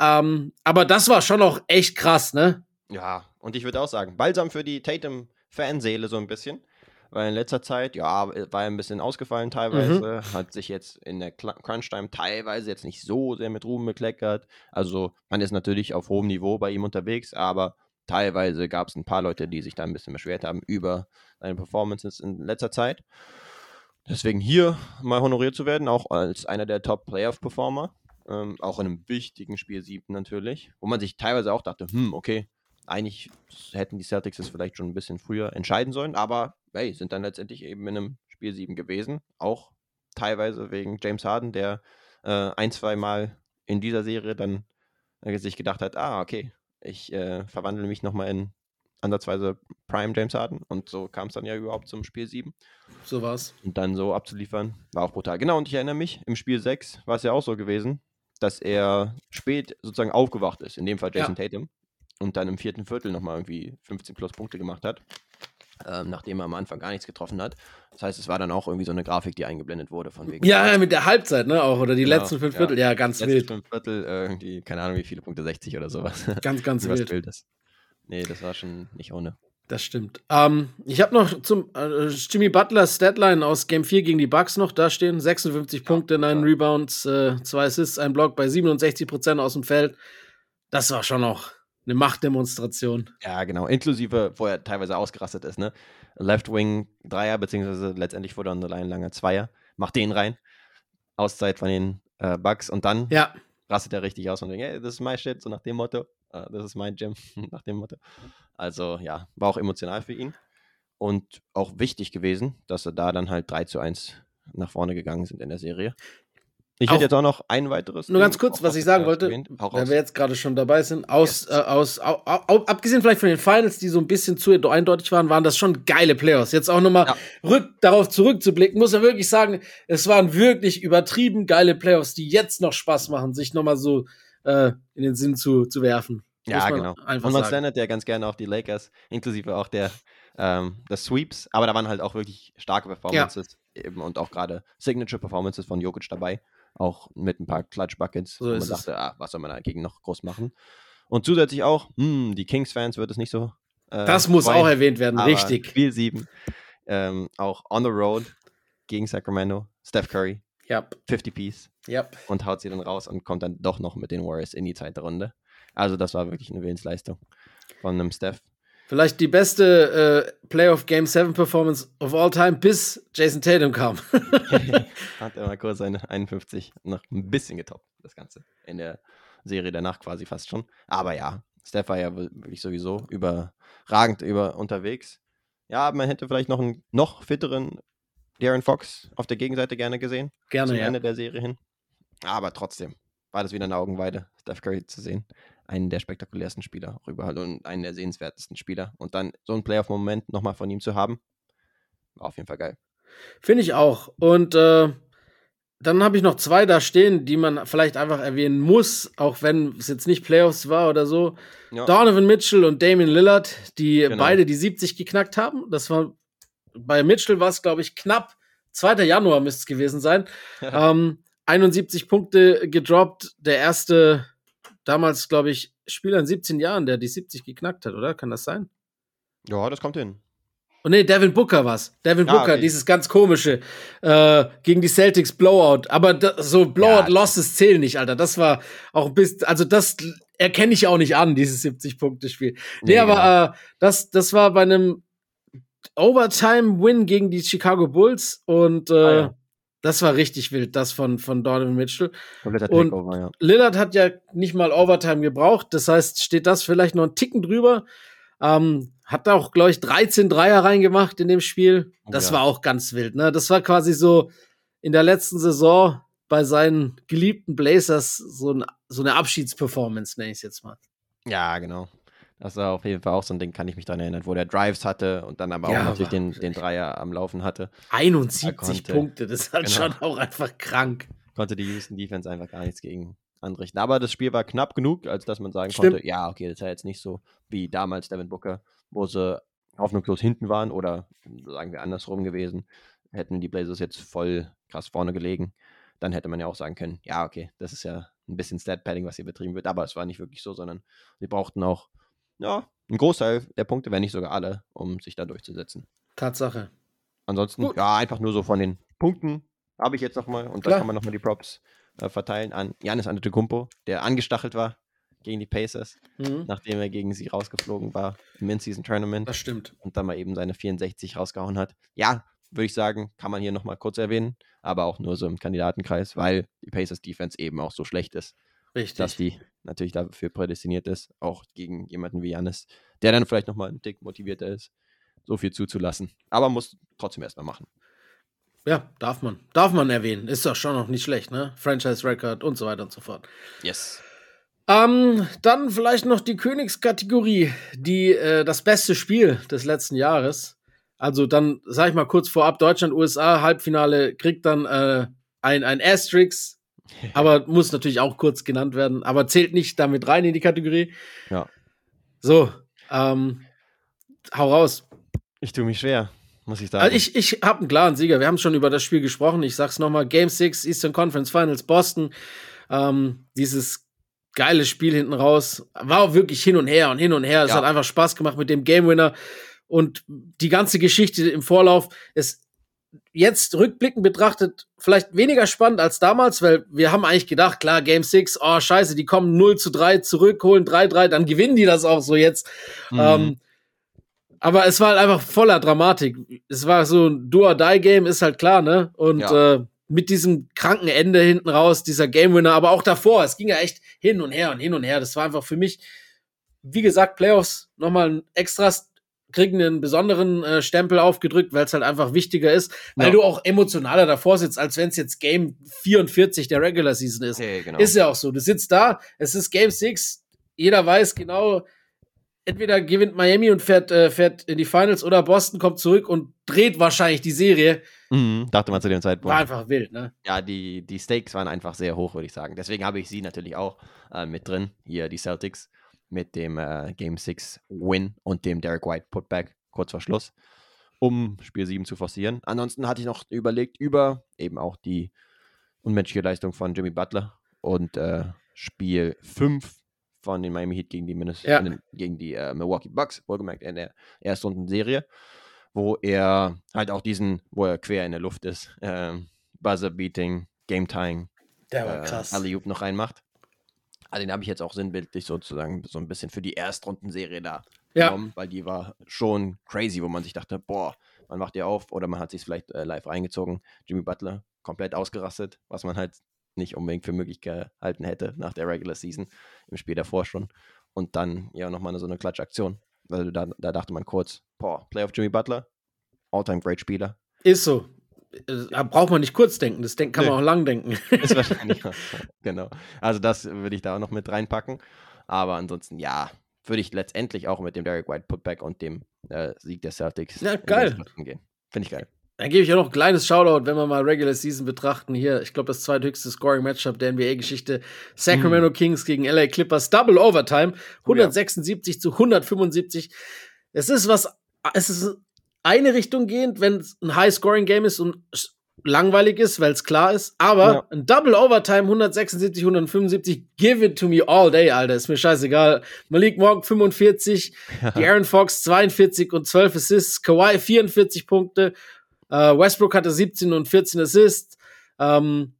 Ähm, aber das war schon auch echt krass, ne? Ja, und ich würde auch sagen, balsam für die Tatum-Fanseele so ein bisschen. Weil in letzter Zeit, ja, war er ein bisschen ausgefallen teilweise, hat sich jetzt in der Crunch-Time teilweise jetzt nicht so sehr mit Ruhm bekleckert. Also man ist natürlich auf hohem Niveau bei ihm unterwegs, aber teilweise gab es ein paar Leute, die sich da ein bisschen beschwert haben über seine Performances in letzter Zeit. Deswegen hier mal honoriert zu werden, auch als einer der Top-Playoff-Performer. Ähm, auch in einem wichtigen Spiel 7 natürlich, wo man sich teilweise auch dachte, hm, okay, eigentlich hätten die Celtics es vielleicht schon ein bisschen früher entscheiden sollen, aber hey, sind dann letztendlich eben in einem Spiel 7 gewesen. Auch teilweise wegen James Harden, der äh, ein, zwei Mal in dieser Serie dann äh, sich gedacht hat, ah, okay, ich äh, verwandle mich nochmal in ansatzweise Prime James Harden und so kam es dann ja überhaupt zum Spiel 7 So war's. und dann so abzuliefern, war auch brutal. Genau, und ich erinnere mich, im Spiel 6 war es ja auch so gewesen, dass er spät sozusagen aufgewacht ist, in dem Fall Jason Tatum, und dann im vierten Viertel nochmal irgendwie 15 plus Punkte gemacht hat, ähm, nachdem er am Anfang gar nichts getroffen hat. Das heißt, es war dann auch irgendwie so eine Grafik, die eingeblendet wurde von wegen. Ja, ja, mit der Halbzeit, ne? Auch, oder die Genau, letzten fünf ja. Viertel. Ja, ganz Letzte wild. fünf Viertel, äh, irgendwie, keine Ahnung, wie viele Punkte, 60 oder sowas. [laughs] Ganz, ganz [laughs] Was wild. Wildes. Nee, das war schon nicht ohne. Das stimmt. Ähm, ich habe noch zum äh, Jimmy Butlers Deadline aus Game 4 gegen die Bucks noch da stehen. 56 Punkte, 9 klar. Rebounds, äh, 2 Assists, ein Block bei 67% aus dem Feld. Das war schon noch eine Machtdemonstration. Ja, genau. Inklusive, wo er teilweise ausgerastet ist, ne? Left Wing Dreier, beziehungsweise letztendlich wurde the line langer Zweier. Macht den rein. Auszeit von den äh, Bucks und dann Ja, rastet er richtig aus und denkt, hey, das ist mein Shit, so nach dem Motto. Äh, das ist mein Gym, [laughs] nach dem Motto. Also ja, war auch emotional für ihn. Und auch wichtig gewesen, dass er da dann halt 3 zu 1 nach vorne gegangen sind in der Serie. Ich Auch- hätte jetzt auch noch ein weiteres. nur ganz kurz, was ich sagen wollte, erwähnt. Raus. wir jetzt gerade schon dabei sind. Aus, Yes. äh, aus, au, au, abgesehen vielleicht von den Finals, die so ein bisschen zu eindeutig waren, waren das schon geile Playoffs. Jetzt auch nochmal Ja. rück, darauf zurückzublicken, muss er wirklich sagen, es waren wirklich übertrieben geile Playoffs, die jetzt noch Spaß machen, sich nochmal so äh, in den Sinn zu, zu werfen. Ja, man genau. Und man sagen. slandet ja ganz gerne auch die Lakers, inklusive auch der ähm, des Sweeps. Aber da waren halt auch wirklich starke Performances eben und auch gerade Signature-Performances von Jokic dabei. Auch mit ein paar Clutch-Buckets, So wo man dachte, ah, was soll man dagegen noch groß machen? Und zusätzlich auch, hm, die Kings-Fans wird es nicht so. äh, Das muss freuen, auch erwähnt werden, richtig. Spiel 7. Ähm, auch on the road gegen Sacramento. Steph Curry, Ja, 50 Piece ja. und haut sie dann raus und kommt dann doch noch mit den Warriors in die zweite Runde. Also das war wirklich eine Willensleistung von einem Steph. Vielleicht die beste äh, Playoff Game 7 Performance of all time, bis Jason Tatum kam. [laughs] [laughs] Hat er mal kurz seine 51 noch ein bisschen getoppt, das Ganze. In der Serie danach quasi fast schon. Aber ja, Steph war ja wirklich sowieso überragend über unterwegs. Ja, man hätte vielleicht noch einen noch fitteren Darren Fox auf der Gegenseite gerne gesehen. Gerne, zum ja. Ende der Serie hin. Aber trotzdem war das wieder eine Augenweide, Steph Curry zu sehen. Einen der spektakulärsten Spieler überall und einen der sehenswertesten Spieler. Und dann so einen Playoff-Moment nochmal von ihm zu haben, war auf jeden Fall geil. Finde ich auch. Und äh, dann habe ich noch zwei da stehen, die man vielleicht einfach erwähnen muss, auch wenn es jetzt nicht Playoffs war oder so. Ja. Donovan Mitchell und Damian Lillard, die Genau. beide die 70 geknackt haben. Das war bei Mitchell war es, glaube ich, knapp. 2. Januar müsste es gewesen sein. [laughs] ähm, 71 Punkte gedroppt. Der erste, damals, glaube ich, Spieler in 17 Jahren, der die 70 geknackt hat, oder? Kann das sein? Ja, das kommt hin. Und nee, Devin Booker war's. Devin Ah, Booker, okay. dieses ganz komische äh, gegen die Celtics Blowout. Aber da, so Blowout-Losses zählen nicht, Alter. Das war auch ein bisschen, also das erkenne ich auch nicht an, dieses 70-Punkte-Spiel. Nee, Nee, aber äh, das, das war bei einem Overtime-Win gegen die Chicago Bulls und äh, Ah, ja. Das war richtig wild, das von, von Donovan Mitchell. Kompletter Und- Takeover, ja. Lillard hat ja nicht mal Overtime gebraucht. Das heißt, steht das vielleicht noch einen Ticken drüber. Ähm, hat auch, glaube ich, 13 Dreier reingemacht in dem Spiel. Oh Das ja. war auch ganz wild. Ne? Das war quasi so in der letzten Saison bei seinen geliebten Blazers so, ein, so eine Abschiedsperformance, nenne ich es jetzt mal. Ja, genau. Das war auf jeden Fall auch so ein Ding, kann ich mich daran erinnern, wo der Drives hatte und dann aber Ja, auch natürlich den, den Dreier am Laufen hatte. 71 konnte- Punkte, das ist halt genau. schon auch einfach krank. Konnte die Houston Defense einfach gar nichts gegen anrichten. Aber das Spiel war knapp genug, als dass man sagen Stimmt. konnte, ja, okay, das ist ja jetzt nicht so wie damals Devin Booker, wo sie hoffnungslos hinten waren oder sagen wir andersrum gewesen. Hätten die Blazers jetzt voll krass vorne gelegen, dann hätte man ja auch sagen können, ja, okay, das ist ja ein bisschen Stat-Padding, was hier betrieben wird, aber es war nicht wirklich so, sondern sie brauchten auch, ja, einen Großteil der Punkte, wenn nicht sogar alle, um sich da durchzusetzen. Tatsache. Ansonsten, Gut. ja, einfach nur so von den Punkten habe ich jetzt nochmal und da Klar. kann man nochmal die Props äh, verteilen an Janis Antetokounmpo, der angestachelt war gegen die Pacers, Mhm. nachdem er gegen sie rausgeflogen war im In-Season-Tournament Das stimmt. und dann mal eben seine 64 rausgehauen hat. Ja, würde ich sagen, kann man hier nochmal kurz erwähnen, aber auch nur so im Kandidatenkreis, weil die Pacers-Defense eben auch so schlecht ist, Richtig. dass die natürlich dafür prädestiniert ist, auch gegen jemanden wie Janis, der dann vielleicht nochmal einen Tick motivierter ist, so viel zuzulassen. Aber muss trotzdem erstmal machen. ja, darf man. Darf man erwähnen. Ist doch schon noch nicht schlecht, ne? Franchise-Record und so weiter und so fort. Yes. Ähm, dann vielleicht noch die Königskategorie, die äh, das beste Spiel des letzten Jahres. Also dann sag ich mal kurz vorab, Deutschland, USA, Halbfinale kriegt dann äh, ein, ein Asterix, [laughs] aber muss natürlich auch kurz genannt werden, aber zählt nicht damit rein in die Kategorie. Ja. So, ähm, hau raus. Ich tue mich schwer, muss ich sagen. Also ich, ich habe einen klaren Sieger. Wir haben schon über das Spiel gesprochen. Ich sag's nochmal: Game 6, Eastern Conference Finals, Boston. Ähm, dieses geile Spiel hinten raus. War auch wirklich hin und her und hin und her. Es Ja. hat einfach Spaß gemacht mit dem Game Winner. Und die ganze Geschichte im Vorlauf ist jetzt rückblickend betrachtet vielleicht weniger spannend als damals, weil wir haben eigentlich gedacht, klar, Game 6, oh scheiße, die kommen 0 zu 3 zurück, holen 3-3, dann gewinnen die das auch so jetzt. Mhm. Ähm, aber es war halt einfach voller Dramatik. Es war so ein Do-or-Die-Game, ist halt klar, ne? Und Ja. äh, mit diesem kranken Ende hinten raus, dieser Game-Winner, aber auch davor, es ging ja echt hin und her und hin und her. Das war einfach für mich, wie gesagt, Playoffs nochmal ein extras kriegen einen besonderen äh, Stempel aufgedrückt, weil es halt einfach wichtiger ist, weil Ja. du auch emotionaler davor sitzt, als wenn es jetzt Game 44 der Regular Season ist. Okay, genau. Ist ja auch so. Du sitzt da, es ist Game 6, jeder weiß genau, entweder gewinnt Miami und fährt, äh, fährt in die Finals oder Boston kommt zurück und dreht wahrscheinlich die Serie. mhm, dachte man zu dem Zeitpunkt. War einfach wild, ne? ja, die, die Stakes waren einfach sehr hoch, würde ich sagen. Deswegen habe ich sie natürlich auch äh, mit drin. Hier die Celtics mit dem äh, Game 6 Win und dem Derek White Putback kurz vor Schluss, um Spiel 7 zu forcieren. Ansonsten hatte ich noch überlegt über eben auch die unmenschliche Leistung von Jimmy Butler und äh, Spiel 5 von den Miami Heat gegen die, Minnes Ja. den- gegen die äh, Milwaukee Bucks, wohlgemerkt in der Erstrundenserie, wo er halt auch diesen, wo er quer in der Luft ist, ähm, Buzzer-Beating, Game-Tying, Der war äh, krass. Alley-Oop noch reinmacht. Also den habe ich jetzt auch sinnbildlich sozusagen so ein bisschen für die Erstrundenserie da Ja. genommen, weil die war schon crazy, wo man sich dachte, boah, man macht die auf oder man hat sich vielleicht äh, live reingezogen. Jimmy Butler komplett ausgerastet, was man halt nicht unbedingt für möglich gehalten hätte nach der Regular Season, im Spiel davor schon. und dann ja nochmal so eine Klatschaktion. Weil da, da dachte man kurz, boah, Playoff Jimmy Butler, All-Time Great Spieler. Ist so. Äh, Da braucht man nicht kurz denken, das kann man Nee. auch lang denken. [laughs] Ist wahrscheinlich [laughs] genau. Also das würde ich da auch noch mit reinpacken. Aber ansonsten, ja, würde ich letztendlich auch mit dem Derek White Putback und dem äh, Sieg der Celtics Ja, geil. gehen. Finde ich geil. Dann gebe ich auch noch ein kleines Shoutout, wenn wir mal Regular Season betrachten. Hier, ich glaube, das zweithöchste Scoring-Matchup der NBA-Geschichte. Sacramento Kings gegen LA Clippers. Double Overtime. Oh ja. 176 zu 175. Es ist was, es ist eine Richtung gehend, wenn es ein High-Scoring-Game ist und langweilig ist, weil es klar ist. Aber Ja. ein Double Overtime 176, 175, give it to me all day, Alter. Ist mir scheißegal. Malik Monk 45, die Aaron Fox 42 und 12 Assists, Kawhi 44 Punkte, äh, Westbrook hatte 17 und 14 Assists. Ähm,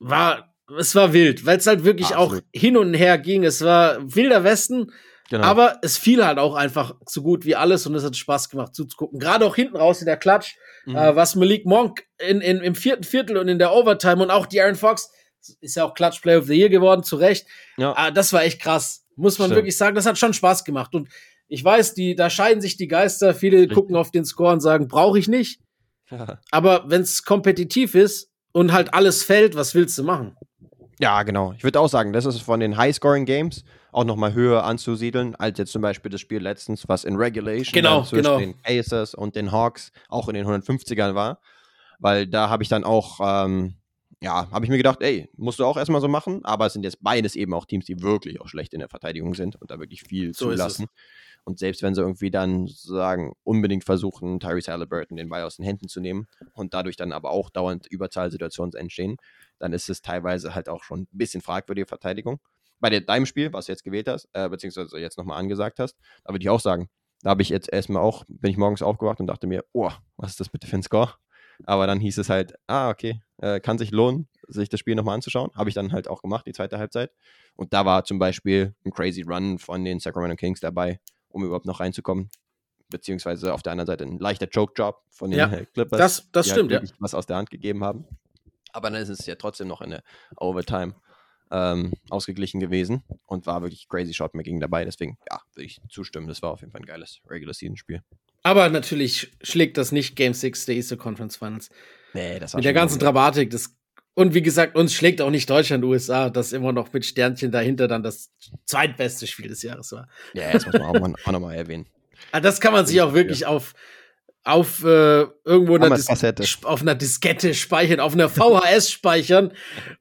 war, es war wild, weil es halt wirklich Absolut. auch hin und her ging. Es war wilder Westen, Genau. aber es fiel halt auch einfach so gut wie alles und es hat Spaß gemacht zuzugucken. Gerade auch hinten raus in der Klatsch, Mhm. äh, was Malik Monk in, in, im vierten Viertel und in der Overtime und auch die Aaron Fox ist ja auch Klatsch Player of the Year geworden, zu Recht. ja. Ah, das war echt krass. Muss man Stimmt. wirklich sagen, das hat schon Spaß gemacht. Und ich weiß, die, da scheiden sich die Geister. Viele Richtig. gucken auf den Score und sagen, brauche ich nicht. Aber wenn es kompetitiv ist und halt alles fällt, was willst du machen? Ja, genau. Ich würde auch sagen, das ist von den High-Scoring-Games auch nochmal höher anzusiedeln, als jetzt zum Beispiel das Spiel letztens, was in Regulation Genau, zwischen genau. den Pacers und den Hawks auch in den 150ern war. Weil da habe ich dann auch, ähm, ja, habe ich mir gedacht, ey, musst du auch erstmal so machen, aber es sind jetzt beides eben auch Teams, die wirklich auch schlecht in der Verteidigung sind und da wirklich viel So ist es. Und selbst wenn sie irgendwie dann sagen, unbedingt versuchen, Tyrese Halliburton den Ball aus den Händen zu nehmen und dadurch dann aber auch dauernd Überzahlsituationen entstehen, dann ist es teilweise halt auch schon ein bisschen fragwürdige Verteidigung. Bei deinem Spiel, was du jetzt gewählt hast, äh, beziehungsweise jetzt nochmal angesagt hast, da würde ich auch sagen, da habe ich jetzt erstmal auch, bin ich morgens aufgewacht und dachte mir, oh, was ist das bitte für ein Score? Aber dann hieß es halt, ah, okay, äh, kann sich lohnen, sich das Spiel nochmal anzuschauen. Habe ich dann halt auch gemacht, die zweite Halbzeit. Und da war zum Beispiel ein crazy Run von den Sacramento Kings dabei, um überhaupt noch reinzukommen. Beziehungsweise auf der anderen Seite ein leichter Choke-Job von den Ja, [laughs] Clippers. das- das die stimmt, ja. halt wirklich was aus der Hand gegeben haben. Aber dann ist es ja trotzdem noch in der Overtime ähm, ausgeglichen gewesen und war wirklich crazy Shotmaking dabei. Deswegen, ja, würde ich zustimmen. Das war auf jeden Fall ein geiles Regular Season Spiel. Aber natürlich schlägt das nicht Game 6 der Eastern Conference Finals. Nee, das war Mit der ganzen. Dramatik. Das, und wie gesagt, uns schlägt auch nicht Deutschland, USA, das immer noch mit Sternchen dahinter dann das zweitbeste Spiel des Jahres war. Ja, das muss man auch, mal- auch nochmal erwähnen. Ah, Das kann man sich auch wirklich auf, auf äh, irgendwo einer auf einer Diskette speichern, auf einer VHS speichern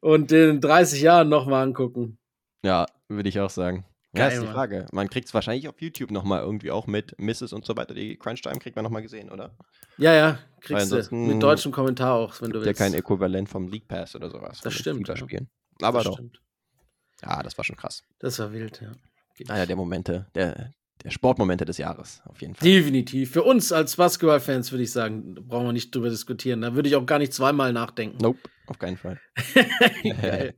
und in 30 Jahren nochmal angucken. Ja, würde ich auch sagen. Ja, Geil, ist die Mann. Frage. Man kriegt es wahrscheinlich auf YouTube nochmal irgendwie auch mit Misses und so weiter. Die Crunch-Time kriegt man nochmal gesehen, oder? Ja, ja, kriegst du mit deutschem Kommentar auch, wenn du Gibt ja willst. kein Äquivalent vom League Pass oder sowas. Das stimmt, ja. Spielen. Aber das doch. stimmt. Ja, das war schon krass. Das war wild, ja. Geht Einer der Momente, der, der Sportmomente des Jahres, auf jeden Fall. Definitiv. Für uns als Basketballfans würde ich sagen, brauchen wir nicht drüber diskutieren. Da würde ich auch gar nicht zweimal nachdenken. Nope, auf keinen Fall. [laughs] [laughs] Geil.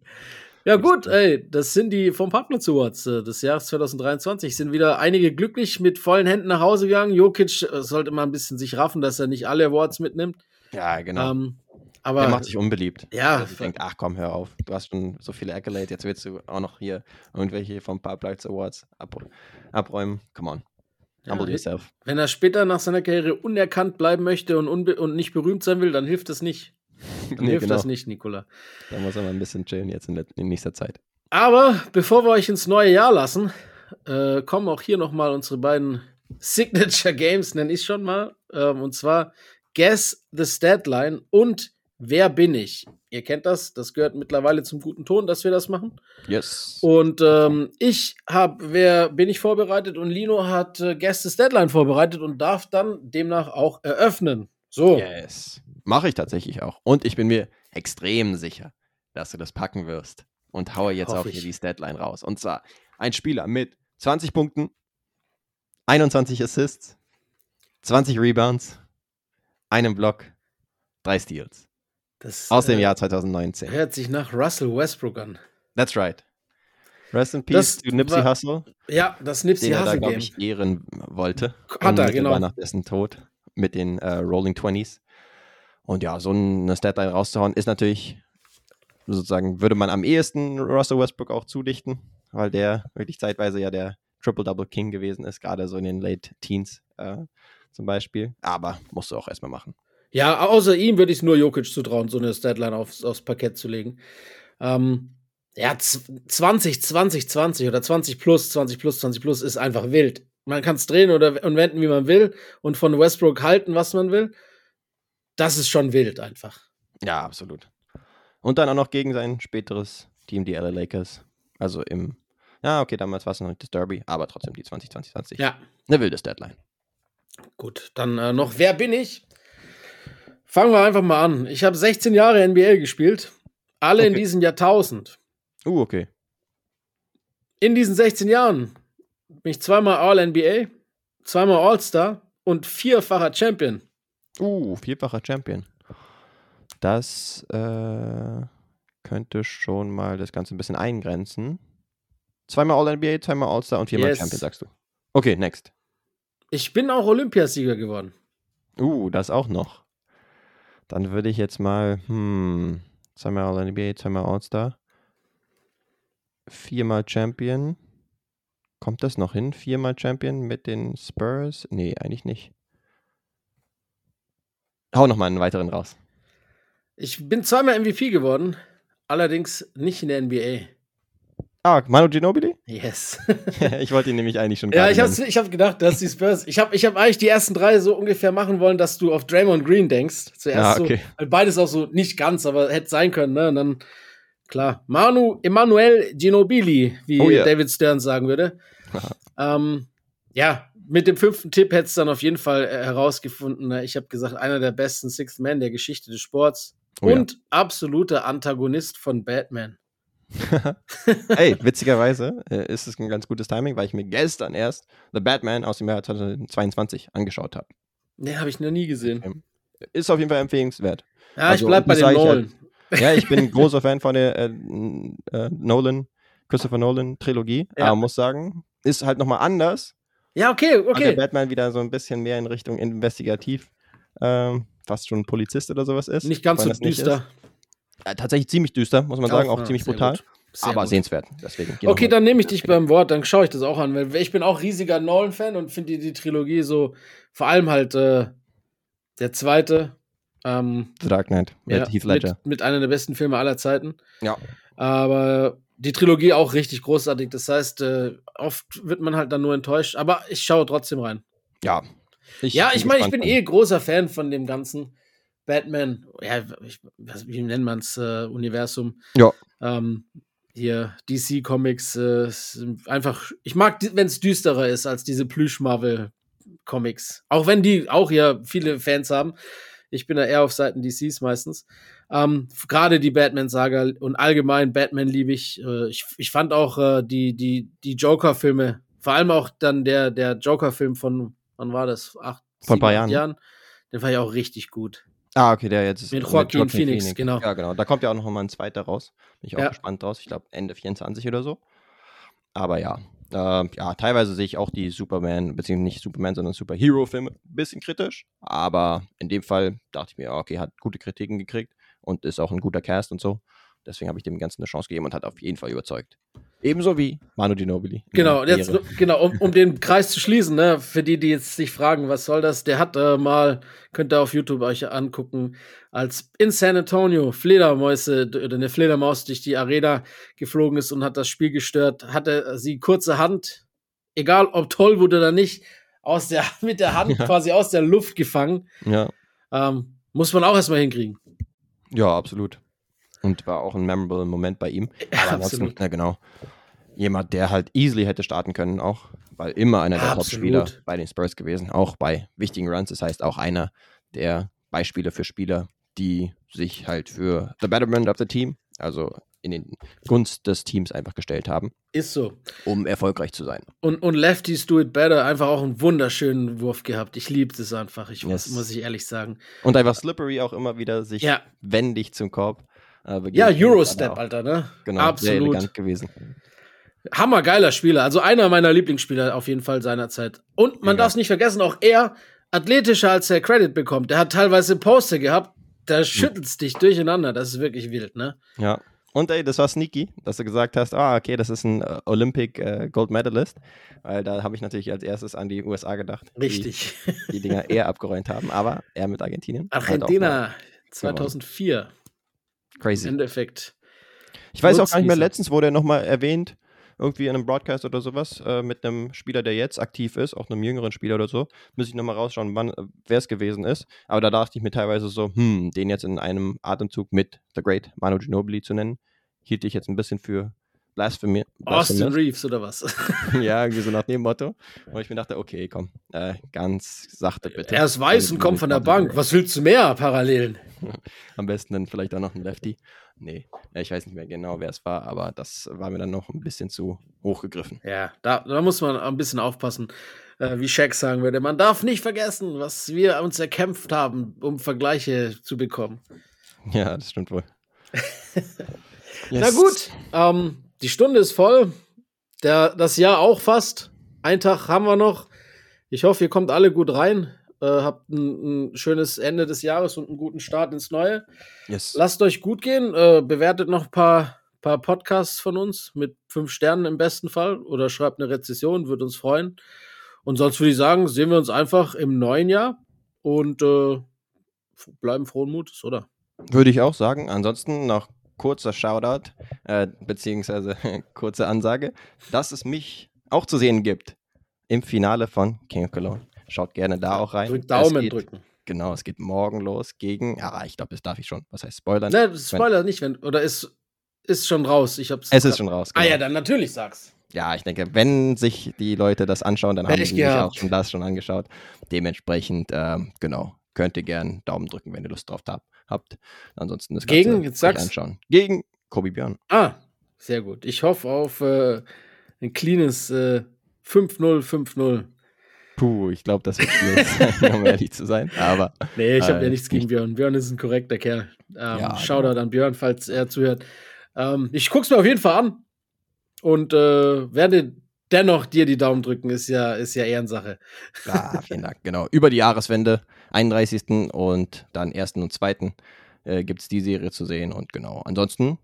Ja, gut, ey, das sind die vom Parkplatz Awards äh, des Jahres 2023. Sind wieder einige glücklich mit vollen Händen nach Hause gegangen. Jokic äh, sollte mal ein bisschen sich raffen, dass er nicht alle Awards mitnimmt. Ja, genau. Ähm, aber der macht sich unbeliebt. Ja. Dass ich denke, ach komm, hör auf. Du hast schon so viele Accolades, jetzt willst du auch noch hier irgendwelche vom Parkplatz Awards ab, abräumen. Come on. Humble Ja, yourself. wenn er später nach seiner Karriere unerkannt bleiben möchte und, und nicht berühmt sein will, dann hilft das nicht. [laughs] Dann hilft genau. das nicht, Nikola. Da muss er mal ein bisschen chillen jetzt in, in nächster Zeit. Aber bevor wir euch ins neue Jahr lassen, äh, kommen auch hier noch mal unsere beiden Signature Games, nenne ich schon mal. Ähm, und zwar Guess the Statline und Wer bin ich? Ihr kennt das, das gehört mittlerweile zum guten Ton, dass wir das machen. Yes. Und ähm, ich habe Wer bin ich vorbereitet und Lino hat äh, Guess the Statline vorbereitet und darf dann demnach auch eröffnen. So. Yes. Mache ich tatsächlich auch. Und ich bin mir extrem sicher, dass du das packen wirst. Und haue jetzt Hoffe auch hier ich. die Statline raus. Und zwar ein Spieler mit 20 Punkten, 21 Assists, 20 Rebounds, einem Block, drei Steals. Das Aus dem äh, Jahr 2019. hört sich nach Russell Westbrook an. That's right. Rest in Peace Das to Nipsey war- Hustle, Ja, das Nipsey den er da, Hussle glaube Game. ich, ehren wollte. Hat er, genau. nach dessen Tod mit den äh, Rolling Twenties. Und ja, so eine Statline rauszuhauen, ist natürlich sozusagen, würde man am ehesten Russell Westbrook auch zudichten. weil der wirklich zeitweise ja der Triple-Double King gewesen ist, gerade so in den Late Teens äh, zum Beispiel. Aber musst du auch erstmal machen. Ja, außer ihm würde ich es nur Jokic zutrauen, so eine Statline aufs, aufs Parkett zu legen. Ähm, ja, 20, 20, 20 oder 20 plus, 20 plus, 20 plus ist einfach wild. Man kann es drehen oder und wenden, wie man will und von Westbrook halten, was man will. Das ist schon wild einfach. Ja, absolut. Und dann auch noch gegen sein späteres Team, die LA Lakers. Also im, ja, okay, damals war es noch nicht das Derby, aber trotzdem die 20, 20, 20. Ja. Eine wilde Deadline. Gut, dann äh, noch, wer bin ich? Fangen wir einfach mal an. Ich habe 16 Jahre NBA gespielt. Alle okay. in diesem Jahrtausend. Uh, okay. In diesen 16 Jahren bin ich zweimal All-NBA, zweimal All-Star und vierfacher Champion. Uh, vierfacher Champion. Das äh, könnte schon mal das Ganze ein bisschen eingrenzen. Zweimal All-NBA, zweimal All-Star und viermal yes. Champion, sagst du. Okay, next. Ich bin auch Olympiasieger geworden. Uh, das auch noch. Dann würde ich jetzt mal, hm, zweimal All-NBA, zweimal All-Star. Viermal Champion. Kommt das noch hin? Viermal Champion mit den Spurs? Nee, eigentlich nicht. Hau noch mal einen weiteren raus. Ich bin zweimal MVP geworden, allerdings nicht in der NBA. Ah, Manu Ginobili? Yes. [laughs] ich wollte ihn nämlich eigentlich schon. Ja, ich habe ich hab gedacht, dass die Spurs. Ich habe ich hab eigentlich die ersten drei so ungefähr machen wollen, dass du auf Draymond Green denkst. Zuerst ah, okay. so. Beides auch so nicht ganz, aber hätte sein können, ne? Und dann, klar. Manu Emanuel Ginobili, wie oh, yeah. David Stern sagen würde. [laughs] ähm, ja, mit dem fünften Tipp hätte es dann auf jeden Fall äh, herausgefunden. Ne? Ich habe gesagt, einer der besten Sixth Men der Geschichte des Sports oh, und ja. absoluter Antagonist von Batman. [laughs] hey, witzigerweise äh, ist es ein ganz gutes Timing, weil ich mir gestern erst The Batman aus dem Jahr 2022 angeschaut habe. Nee, habe ich noch nie gesehen. Ist auf jeden Fall empfehlenswert. Ja, also, ich bleib bei den Nolan. Halt, ja, ich bin ein [laughs] großer Fan von der äh, äh, Nolan, Christopher Nolan Trilogie. Ja. Aber muss sagen, ist halt nochmal anders. Ja, okay, okay. der Batman wieder so ein bisschen mehr in Richtung investigativ, ähm, fast schon Polizist oder sowas ist. Nicht ganz so düster. Ja, tatsächlich ziemlich düster, muss man sagen, auch, auch ziemlich brutal. aber gut. sehenswert. Deswegen okay, dann nehme ich dich beim Wort, dann schaue ich das auch an, weil ich bin auch riesiger Nolan-Fan und finde die, die, Trilogie so, vor allem halt äh, der zweite. Ähm, The Dark Knight mit ja, Heath Ledger. Mit, mit einer der besten Filme aller Zeiten. Ja. Aber die Trilogie auch richtig großartig. Das heißt, äh, oft wird man halt dann nur enttäuscht. Aber ich schaue trotzdem rein. Ja. Ich ja, ich meine, ich bin eh großer Fan von dem ganzen Batman, ja, ich, wie nennt man es, äh, Universum. Ja. Ähm, hier, DC Comics, äh, einfach, ich mag, wenn es düsterer ist als diese Plüsch-Marvel-Comics. Auch wenn die auch ja viele Fans haben. Ich bin da eher auf Seiten DCs meistens. Ähm, Gerade die Batman-Saga und allgemein Batman liebe ich. Äh, ich. Ich fand auch äh, die, die, die Joker-Filme, vor allem auch dann der, der Joker-Film von, wann war das? Acht, von ein paar Jahren. Jahren. Den fand ich auch richtig gut. Ah, okay, der jetzt ist. Mit Joaquin, mit Phoenix, Phoenix, genau. Ja, genau. Da kommt ja auch noch mal ein zweiter raus. Bin ich auch ja. gespannt draus. Ich glaube Ende 24 oder so. Aber ja, äh, ja, teilweise sehe ich auch die Superman, beziehungsweise nicht Superman, sondern Superhero-Filme ein bisschen kritisch. Aber in dem Fall dachte ich mir, okay, hat gute Kritiken gekriegt und ist auch ein guter Cast und so. Deswegen habe ich dem Ganzen eine Chance gegeben und hat auf jeden Fall überzeugt. Ebenso wie Manu Ginobili. Genau, jetzt, genau um, um, den Kreis zu schließen, ne, für die, die jetzt sich fragen, was soll das? Der hat äh, mal, könnt ihr auf YouTube euch angucken, als in San Antonio Fledermäuse oder eine Fledermaus durch die Arena geflogen ist und hat das Spiel gestört, hatte sie kurze Hand, egal ob toll wurde oder nicht, aus der, [laughs] mit der Hand ja. quasi aus der Luft gefangen. Ja. Ähm, muss man auch erstmal hinkriegen. Ja, absolut. Und war auch ein memorable Moment bei ihm. [laughs] Aber ansonsten, ja, genau. Jemand, der halt easily hätte starten können, auch, weil immer einer der Top-Spieler bei den Spurs gewesen, auch bei wichtigen Runs. Das heißt, auch einer der Beispiele für Spieler, die sich halt für the betterment of the team, also in den Gunst des Teams einfach gestellt haben. Ist so. Um erfolgreich zu sein. Und, und Lefties Do It Better, einfach auch einen wunderschönen Wurf gehabt. Ich liebe das einfach, ich yes. muss, muss ich ehrlich sagen. Und einfach slippery auch immer wieder sich ja. wendig zum Korb. Äh, ja, Eurostep, Alter, ne? Genau, Absolut. sehr elegant gewesen. Hammergeiler Spieler, also einer meiner Lieblingsspieler auf jeden Fall seinerzeit. Und man ja. darf es nicht vergessen, auch er athletischer als er Credit bekommt. Der hat teilweise Poster gehabt, da hm. schüttelst dich durcheinander. Das ist wirklich wild, ne? Ja. Und ey, das war sneaky, dass du gesagt hast, ah, okay, das ist ein äh, Olympic äh, Gold Medalist, weil da habe ich natürlich als erstes an die USA gedacht. Richtig. Die, [laughs] die Dinger eher abgeräumt haben, aber er mit Argentinien. Argentina 2004. Crazy. Im Endeffekt. Ich weiß auch gar nicht mehr, letztens wurde er nochmal erwähnt, irgendwie in einem Broadcast oder sowas, äh, mit einem Spieler, der jetzt aktiv ist, auch einem jüngeren Spieler oder so. Muss ich nochmal rausschauen, wann, äh, wer es gewesen ist. Aber da dachte ich mir teilweise so, hm, den jetzt in einem Atemzug mit The Great Manu Ginobili zu nennen, hielt ich jetzt ein bisschen für Blasphemy. Austin Reeves oder was? [laughs] ja, irgendwie [laughs] so nach dem Motto. Und ich mir dachte, okay, komm, äh, ganz sachte bitte. Er ist weiß und kommt von der Bank. Was willst du mehr? Parallelen. [laughs] Am besten dann vielleicht auch noch ein Lefty. Nee, ich weiß nicht mehr genau, wer es war, aber das war mir dann noch ein bisschen zu hochgegriffen. Ja, da, da muss man ein bisschen aufpassen. Äh, wie Shaq sagen würde, man darf nicht vergessen, was wir uns erkämpft haben, um Vergleiche zu bekommen. [laughs] Ja, das stimmt wohl. yes. [laughs] Na gut, ähm, die Stunde ist voll. Der, das Jahr auch fast. Ein Tag haben wir noch. Ich hoffe, ihr kommt alle gut rein. Äh, habt ein, ein, schönes Ende des Jahres und einen guten Start ins Neue. Yes. Lasst euch gut gehen. Äh, bewertet noch ein paar, paar Podcasts von uns mit fünf Sternen im besten Fall oder schreibt eine Rezession, würde uns freuen. Und sonst würde ich sagen, sehen wir uns einfach im neuen Jahr und äh, bleiben frohen Mutes, oder? Würde ich auch sagen. Ansonsten noch kurzer Shoutout, äh, beziehungsweise [laughs] kurze Ansage, dass es mich auch zu sehen gibt im Finale von King of Cologne. Schaut gerne da auch rein. Drückt Daumen geht, drücken. Genau, es geht morgen los gegen, ja, ich glaube, das darf ich schon. Was heißt Spoiler? Ne, Spoiler wenn, nicht, wenn, oder ist, ist schon raus. Ich hab's es ist schon raus. Genau. Ah ja, dann natürlich sag's. Ja, ich denke, wenn sich die Leute das anschauen, dann haben sie sich auch schon das schon angeschaut. Dementsprechend, ähm, genau, könnt ihr gerne Daumen drücken, wenn ihr Lust drauf habt habt. Ansonsten das Ganze Gegen, jetzt sag's. anschauen. Gegen Kobi Björn. Ah, sehr gut. Ich hoffe auf äh, ein cleanes äh, 5-0, 5-0. Puh, ich glaube, das wird schwierig [laughs] sein, um ehrlich zu sein. Aber. Nee, ich habe äh, ja nichts gegen Björn. Björn ist ein korrekter Kerl. Ähm, ja, Shoutout genau. an Björn, falls er zuhört. Ähm, ich guck's mir auf jeden Fall an und äh, werde dennoch dir die Daumen drücken, ist ja, ist ja Ehrensache. Ja, vielen Dank. Genau. Über die Jahreswende, 31. und dann 1. und 2. Äh, gibt es die Serie zu sehen. Und genau, ansonsten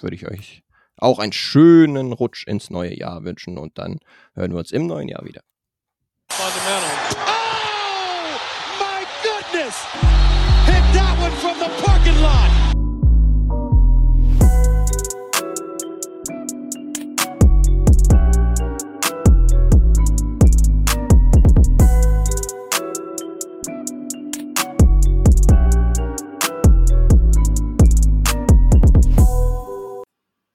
würde ich euch auch einen schönen Rutsch ins neue Jahr wünschen und dann hören wir uns im neuen Jahr wieder. Fundamental. Oh, my goodness! Hit that one from the parking lot!